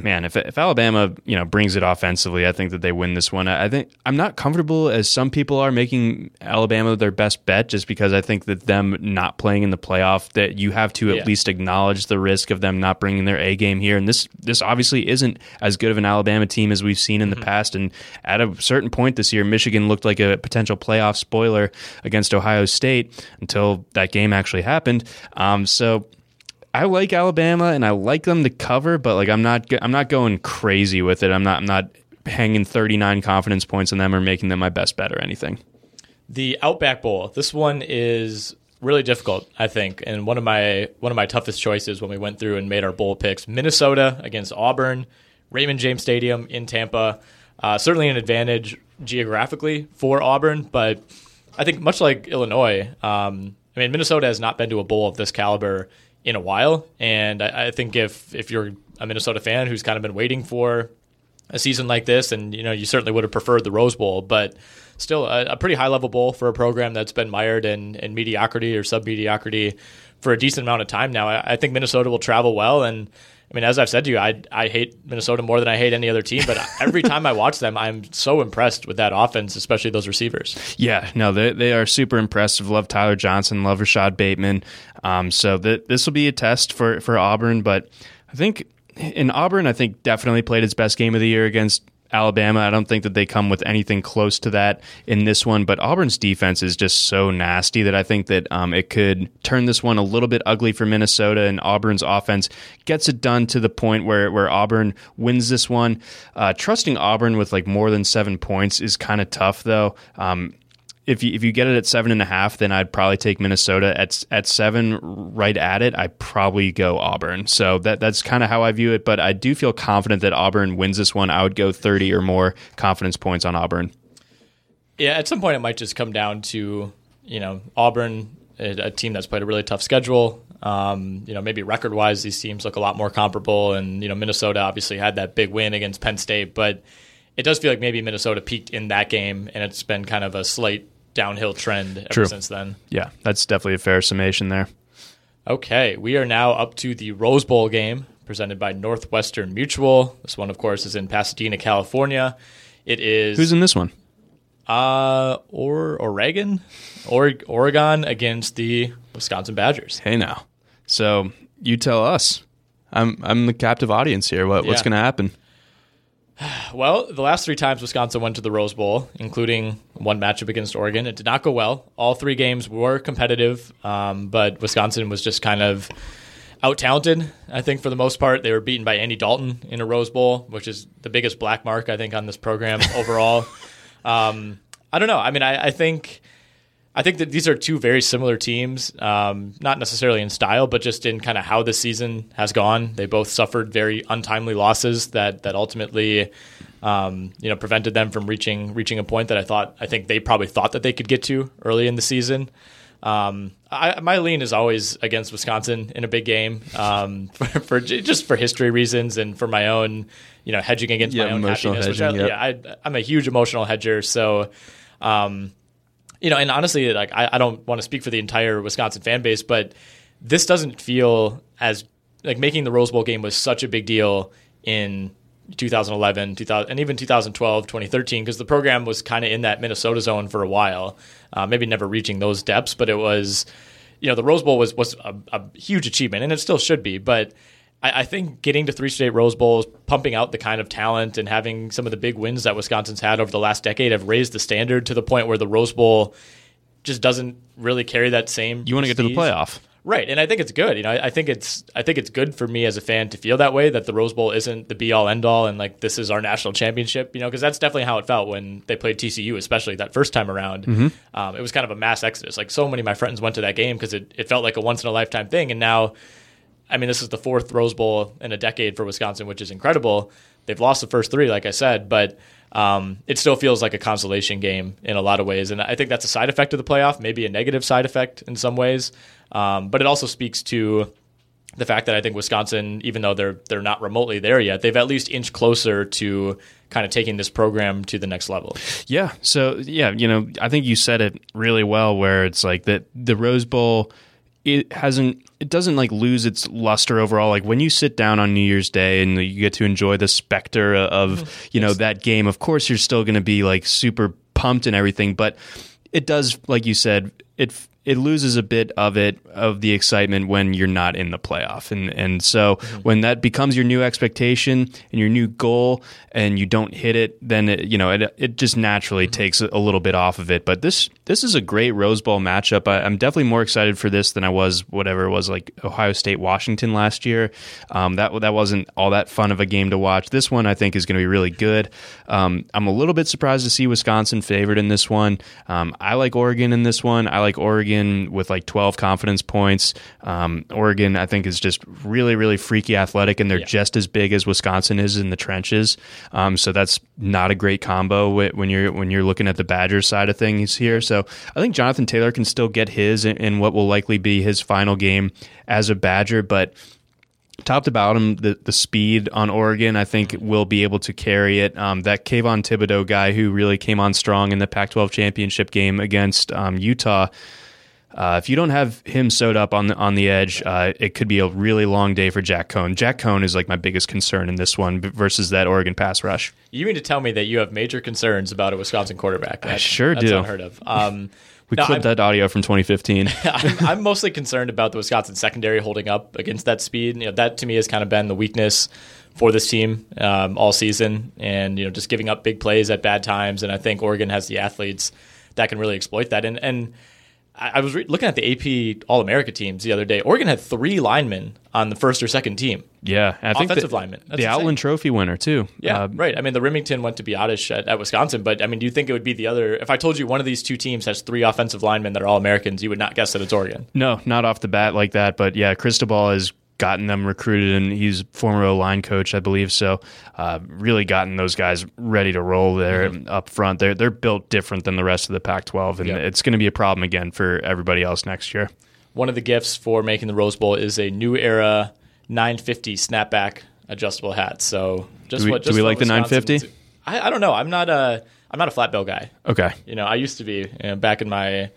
Man, if if Alabama you know brings it offensively, I think that they win this one. I I think I'm not comfortable as some people are making Alabama their best bet, just because I think that them not playing in the playoff, that you have to Yeah. at least acknowledge the risk of them not bringing their A game here. And this this obviously isn't as good of an Alabama team as we've seen in the past. And at a certain point this year, Michigan looked like a potential playoff spoiler against Ohio State until that game actually happened. Um, so. I like Alabama and I like them to cover, but like I'm not I'm not going crazy with it. I'm not I'm not hanging 39 confidence points on them or making them my best bet or anything. The Outback Bowl. This one is really difficult, I think, and one of my one of my toughest choices when we went through and made our bowl picks. Minnesota against Auburn, Raymond James Stadium in Tampa. Uh, certainly an advantage geographically for Auburn, but I think much like Illinois, um, I mean Minnesota has not been to a bowl of this caliber in a while, and I, I think if if you're a Minnesota fan who's kind of been waiting for a season like this, and you know you certainly would have preferred the Rose Bowl, but still a, a pretty high level bowl for a program that's been mired in, in mediocrity or sub mediocrity for a decent amount of time now. I, I think Minnesota will travel well, and I mean as I've said to you, I I hate Minnesota more than I hate any other team, but every time I watch them, I'm so impressed with that offense, especially those receivers. Yeah, no, they they are super impressive. Love Tyler Johnson, love Rashod Bateman. Um, so th- this will be a test for for Auburn, but I think in Auburn, I think definitely played its best game of the year against Alabama. I don't think that they come with anything close to that in this one, but Auburn's defense is just so nasty that I think that um, it could turn this one a little bit ugly for Minnesota, and Auburn's offense gets it done to the point where, where Auburn wins this one. Uh, trusting Auburn with like more than seven points is kind of tough, though. Um, if you if you get it at seven and a half, then I'd probably take Minnesota at at seven, right at it. I probably go Auburn. So that that's kind of how I view it. But I do feel confident that Auburn wins this one. I would go thirty or more confidence points on Auburn. Yeah, at some point it might just come down to you know Auburn, a, team that's played a really tough schedule. Um, you know, maybe record wise, these teams look a lot more comparable, and you know Minnesota obviously had that big win against Penn State, but it does feel like maybe Minnesota peaked in that game, and it's been kind of a slight downhill trend ever True. since then. Yeah, that's definitely a fair summation there. Okay, we are now up to the Rose Bowl game presented by Northwestern Mutual. This one, of course, is in Pasadena, California. It is Who's in this one? uh or Oregon, or Oregon against the Wisconsin Badgers. Hey now. So you tell us. I'm I'm the captive audience here. What what's going to happen? Well, the last three times Wisconsin went to the Rose Bowl, including one matchup against Oregon, it did not go well. All three games were competitive, um, but Wisconsin was just kind of out talented. I think for the most part, they were beaten by Andy Dalton in a Rose Bowl, which is the biggest black mark I think on this program overall. um, I don't know. I mean, I, I think. I think that these are two very similar teams, um, not necessarily in style, but just in kind of how the season has gone. They both suffered very untimely losses that that ultimately, um, you know, prevented them from reaching reaching a point that I thought I think they probably thought that they could get to early in the season. Um, I, my lean is always against Wisconsin in a big game um, for, for just for history reasons and for my own, you know, hedging against Yeah, my own happiness. hedging, which yep. I, yeah, I, I'm a huge emotional hedger, so. Um, you know, and honestly, like I, I don't want to speak for the entire Wisconsin fan base, but this doesn't feel as like making the Rose Bowl game was such a big deal in 2011, 2000, and even 2012, 2013, because the program was kind of in that Minnesota zone for a while, uh, maybe never reaching those depths, but it was, you know, the Rose Bowl was was a, a huge achievement, and it still should be, but. I I think getting to three straight Rose Bowls, pumping out the kind of talent, and having some of the big wins that Wisconsin's had over the last decade have raised the standard to the point where the Rose Bowl just doesn't really carry that same. You want to get to the playoff. right? And I think it's good. You know, I, I think it's I think it's good for me as a fan to feel that way that the Rose Bowl isn't the be all end all, and like this is our national championship. You know, because that's definitely how it felt when they played TCU, especially that first time around. Mm-hmm. Um, it was kind of a mass exodus. Like so many of my friends went to that game because it, it felt like a once in a lifetime thing, and now. I mean, this is the fourth Rose Bowl in a decade for Wisconsin, which is incredible. They've lost the first three, like I said, but um, it still feels like a consolation game in a lot of ways. And I think that's a side effect of the playoff, maybe a negative side effect in some ways. Um, but it also speaks to the fact that I think Wisconsin, even though they're they're not remotely there yet, they've at least inched closer to kind of taking this program to the next level. Yeah. So yeah, you know, I think you said it really well. Where it's like that the Rose Bowl, it hasn't, it doesn't like lose its luster overall. Like when you sit down on New Year's Day and you get to enjoy the specter of mm-hmm. you know that game. Of course, you're still going to be like super pumped and everything, but it does, like you said, it it loses a bit of it of the excitement when you're not in the playoff, and and so mm-hmm. when that becomes your new expectation and your new goal, and you don't hit it, then it, you know it it just naturally mm-hmm. takes a little bit off of it. But this this is a great Rose Bowl matchup. I, I'm definitely more excited for this than I was whatever it was like Ohio State Washington last year. Um, that that wasn't all that fun of a game to watch. This one I think is going to be really good. Um, I'm a little bit surprised to see Wisconsin favored in this one. Um, I like Oregon in this one. I like Oregon with like 12 confidence points. Um, Oregon, I think, is just really, really freaky athletic, and they're just as big as Wisconsin is in the trenches. Um, so that's not a great combo when you're when you're looking at the Badgers side of things here. So I think Jonathan Taylor can still get his in, in what will likely be his final game as a Badger, but top to bottom, the, the speed on Oregon, I think, will be able to carry it. Um, that Kayvon Thibodeaux guy who really came on strong in the Pac 12 championship game against um, Utah. Uh, if you don't have him sewed up on the on the edge, uh, it could be a really long day for Jack Coan. Jack Coan is like my biggest concern in this one versus that Oregon pass rush. You mean to tell me that you have major concerns about a Wisconsin quarterback? That, sure that's do. Unheard of. Um, We no, clipped I'm- that audio from 2015. I'm, I'm mostly concerned about the Wisconsin secondary holding up against that speed. You know, that to me has kind of been the weakness for this team um, all season, and you know just giving up big plays at bad times. And I think Oregon has the athletes that can really exploit that. And and I, was re- looking at the AP All America teams the other day. Oregon had three linemen on the first or second team. Yeah, I think Offensive the, linemen. That's the insane. Outland Trophy winner too. Yeah, Uh, right. I mean, the Remington went to Biadasz at, at Wisconsin, but I mean, do you think it would be the other? If I told you one of these two teams has three offensive linemen that are all Americans, you would not guess that it's Oregon. No, not off the bat like that. But yeah, Cristobal has gotten them recruited, and he's former line coach, I believe. So, uh, really gotten those guys ready to roll there up front. They're they're built different than the rest of the Pac-12, and Yeah. it's going to be a problem again for everybody else next year. One of the gifts for making the Rose Bowl is a new era 950 snapback adjustable hat. So, just Do we- what do just we what like the 950? I, I don't know. I'm not a I'm not a flat bill guy. Okay, You know, I used to be you know, back in my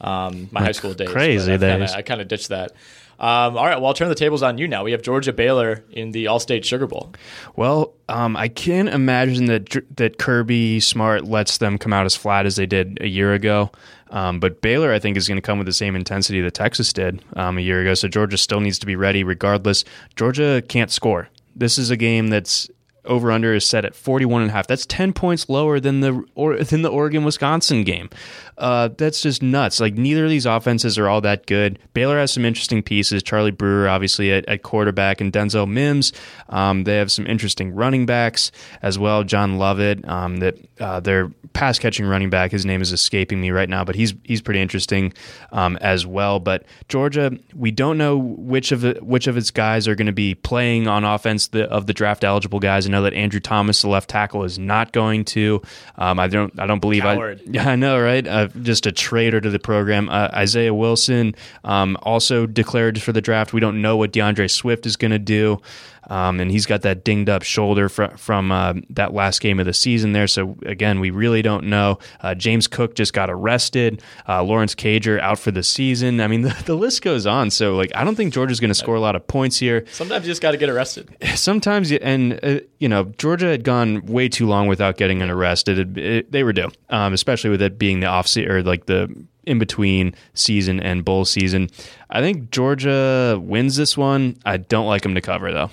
um, my high school days. crazy days. I kind of ditched that. Um, all right, well, I'll turn the tables on you now. We have Georgia Baylor in the Allstate Sugar Bowl. Well, um, I can't imagine that that Kirby Smart lets them come out as flat as they did a year ago. Um, but Baylor, I think, is going to come with the same intensity that Texas did um, a year ago. So Georgia still needs to be ready regardless. Georgia can't score. This is a game that's over under is set at 41 and a half. That's 10 points lower than the or than the Oregon Wisconsin game. Uh, that's just nuts. Like neither of these offenses are all that good. Baylor has some interesting pieces. Charlie Brewer, obviously at, at quarterback, and Denzel Mims. Um, they have some interesting running backs as well. John Lovett, um, that uh, their pass catching running back. His name is escaping me right now, but he's he's pretty interesting um, as well. But Georgia, we don't know which of the, which of its guys are going to be playing on offense the, of the draft eligible guys. I know that Andrew Thomas, the left tackle, is not going to. Um, I don't I don't believe Coward. I. Yeah, I know, right? Uh, just a traitor to the program. Uh, Isaiah Wilson um, also declared for the draft. We don't know what D'Andre Swift is going to do. Um, and he's got that dinged up shoulder fr- from uh, that last game of the season there. So, again, we really don't know. Uh, James Cook just got arrested. Uh, Lawrence Cager out for the season. I mean, the, the list goes on. So, like, I don't think Georgia's going to score a lot of points here Sometimes you just got to get arrested. sometimes, you- and uh, you know, Georgia had gone way too long without getting an arrested. It, it, they were due, um, especially with it being the off or like the in between season and bowl season. I think Georgia wins this one. I don't like them to cover though.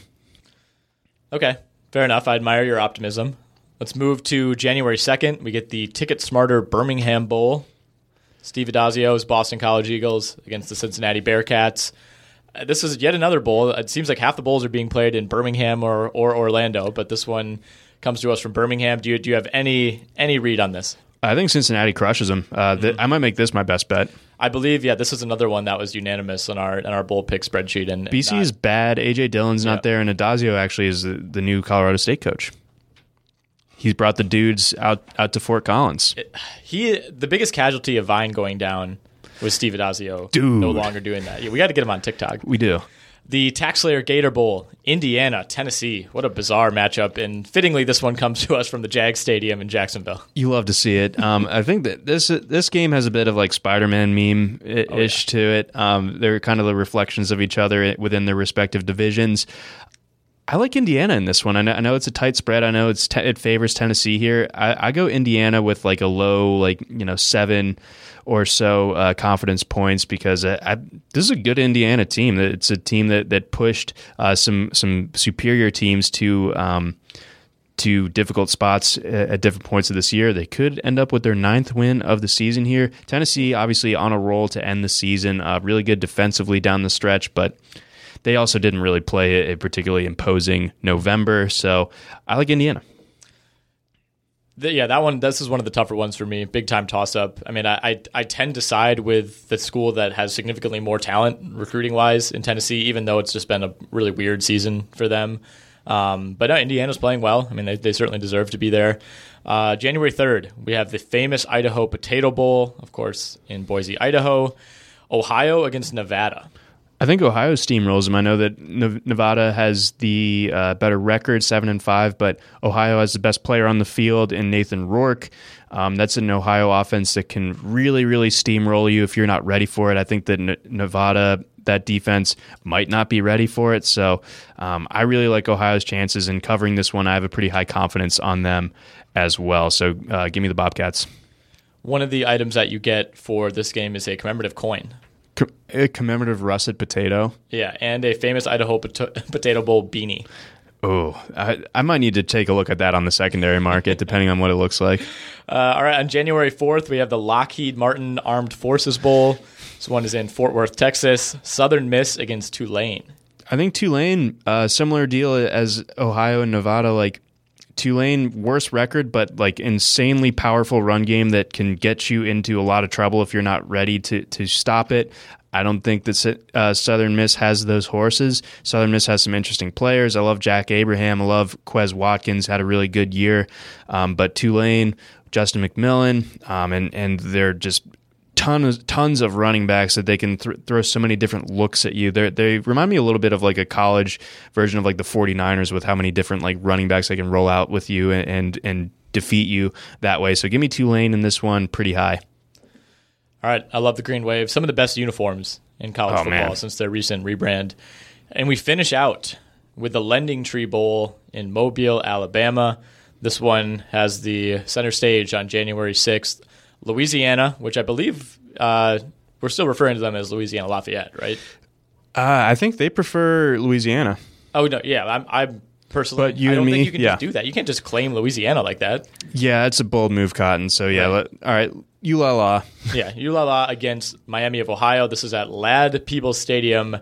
Okay, fair enough. I admire your optimism. Let's move to January 2nd. We get the Ticket Smarter Birmingham Bowl. Steve Addazio's Boston College Eagles against the Cincinnati Bearcats. Uh, This is yet another bowl. It seems like half the bowls are being played in Birmingham or, or Orlando, but this one comes to us from Birmingham. Do you, do you have any any read on this? I think Cincinnati crushes them. Uh, th- I might make this my best bet. I believe, yeah, this is another one that was unanimous on our on our bowl pick spreadsheet. And BC not- is bad. AJ Dillon's Yeah. not there, and Addazio actually is the, the new Colorado State coach. He's brought the dudes out out to Fort Collins. he the biggest casualty of Vine going down was Steve Addazio Dude. no longer doing that. Yeah, we got to get him on TikTok. We do. The Taxslayer Gator Bowl, Indiana, Tennessee. What a bizarre matchup. And fittingly, this one comes to us from the Jag Stadium in Jacksonville. You love to see it. Um, I think that this this game has a bit of like Spider-Man meme i- ish to it. Um, they're kind of the reflections of each other within their respective divisions. I like Indiana in this one. I know, I know it's a tight spread. I know it's te- it favors Tennessee here. I, I go Indiana with like a low, like you know, seven or so uh, confidence points because I, I, this is a good Indiana team. It's a team that that pushed uh, some some superior teams to. Um, to difficult spots uh, at different points of this year. They could end up with their ninth win of the season here. Tennessee, obviously, on a roll to end the season. Uh, really good defensively down the stretch, but they also didn't really play a particularly imposing November. So I like Indiana. The- yeah, that one. This is one of the tougher ones for me. Big time toss up. I mean, I, I I tend to side with the school that has significantly more talent recruiting wise in Tennessee, even though it's just been a really weird season for them. Um, but no, Indiana's playing well. I mean, they, they certainly deserve to be there. Uh, January third, we have the famous Idaho Potato Bowl, of course, in Boise, Idaho. Ohio against Nevada. I think Ohio steamrolls them. I know that Nevada has the uh, better record, seven and five, but Ohio has the best player on the field in Nathan Rourke. Um, that's an Ohio offense that can really, really steamroll you if you're not ready for it. I think that Nevada, that defense, might not be ready for it. So um, I really like Ohio's chances in covering this one. I have a pretty high confidence on them as well. So uh, give me the Bobcats. One of the items that you get for this game is a commemorative coin. A commemorative russet potato. Yeah, and a famous Idaho pot- Potato Bowl beanie. Oh, I, I might need to take a look at that on the secondary market, depending on what it looks like. Uh, all right, on January 4th, we have the Lockheed Martin Armed Forces Bowl. This one is in Fort Worth, Texas. Southern Miss against Tulane. I think Tulane, uh, similar deal as Ohio and Nevada. Like Tulane, worse record, but like insanely powerful run game that can get you into a lot of trouble if you're not ready to to stop it. I don't think that uh, Southern Miss has those horses. Southern Miss has some interesting players. I love Jack Abraham. I love Quez Watkins. Had a really good year, um, but Tulane, Justin McMillan, um, and and they're just tons tons of running backs that they can th- throw so many different looks at you. They they remind me a little bit of like a college version of like the 49ers with how many different like running backs they can roll out with you and and, and defeat you that way. So give me Tulane in this one pretty high. All right, I love the Green Wave. Some of the best uniforms in college oh, football man. since their recent rebrand. And we finish out with the Lending Tree Bowl in Mobile, Alabama. This one has the center stage on January 6th. Louisiana, which I believe uh, we're still referring to them as Louisiana Lafayette, right? Uh, I think they prefer Louisiana. Oh no, yeah, I'm, I'm personally. But you I don't me, think you can yeah. just do that. You can't just claim Louisiana like that. Yeah, it's a bold move, Cotton. So yeah, right. let, all right, ULala. yeah, you la la against Miami of Ohio. This is at Ladd Peebles Stadium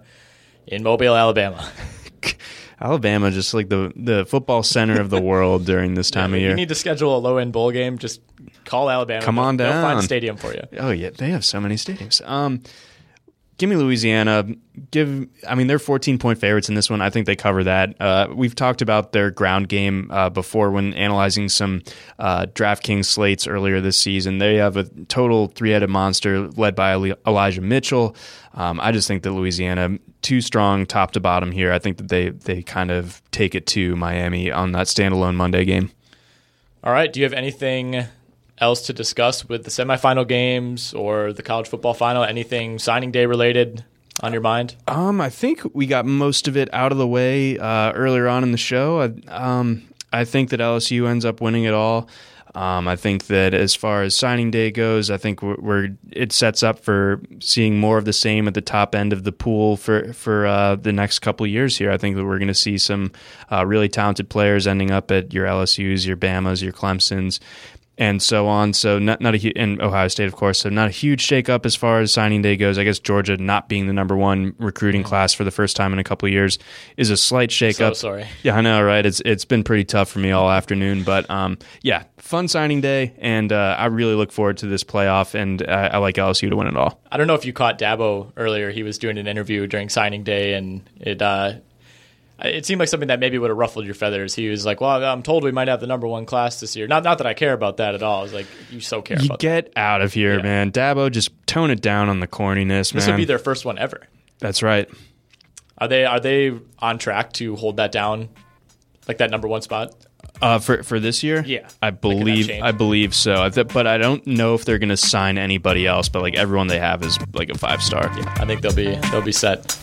in Mobile, Alabama. Alabama, just like the the football center of the world during this time yeah, of year. You need to schedule a low end bowl game. Just call Alabama. Come on they'll, down. They'll find a stadium for you. Oh yeah, they have so many stadiums. Um, give me Louisiana. Give, I mean, they're 14 point favorites in this one. I think they cover that. Uh, we've talked about their ground game uh, before when analyzing some uh, DraftKings slates earlier this season. They have a total three headed monster led by Elijah Mitchell. Um, I just think that Louisiana too strong top to bottom here. I think that they they kind of take it to Miami on that standalone Monday game. All right. Do you have anything else to discuss with the semifinal games or the college football final? Anything signing day related on your mind? Um, I think we got most of it out of the way uh, earlier on in the show. I, um, I think that LSU ends up winning it all. Um, I think that as far as signing day goes, I think we're, we're, it sets up for seeing more of the same at the top end of the pool for for uh, the next couple years here. I think that we're going to see some uh, really talented players ending up at your LSU's, your Bama's, your Clemson's, and so on. So not not a in Ohio State, of course. So not a huge shakeup as far as signing day goes. I guess Georgia not being the number one recruiting mm-hmm. class for the first time in a couple of years is a slight shakeup. So sorry. Yeah, I know, right? It's it's been pretty tough for me all afternoon, but um, yeah, fun signing day, and uh, I really look forward to this playoff, and I, I like LSU to win it all. I don't know if you caught Dabo earlier. He was doing an interview during signing day, and it. Uh, it seemed like something that maybe would have ruffled your feathers. He was like, "Well, I'm told we might have the number one class this year." Not, not that I care about that at all. I was like, "You so care." You get that. out of here, yeah. man. Dabo, just tone it down on the corniness. This man. would be their first one ever. That's right. Are they are they on track to hold that down, like that number one spot? Uh, for for this year, yeah, I believe I believe so. But I don't know if they're going to sign anybody else. But like everyone they have is like a five star. Yeah, I think they'll be they'll be set.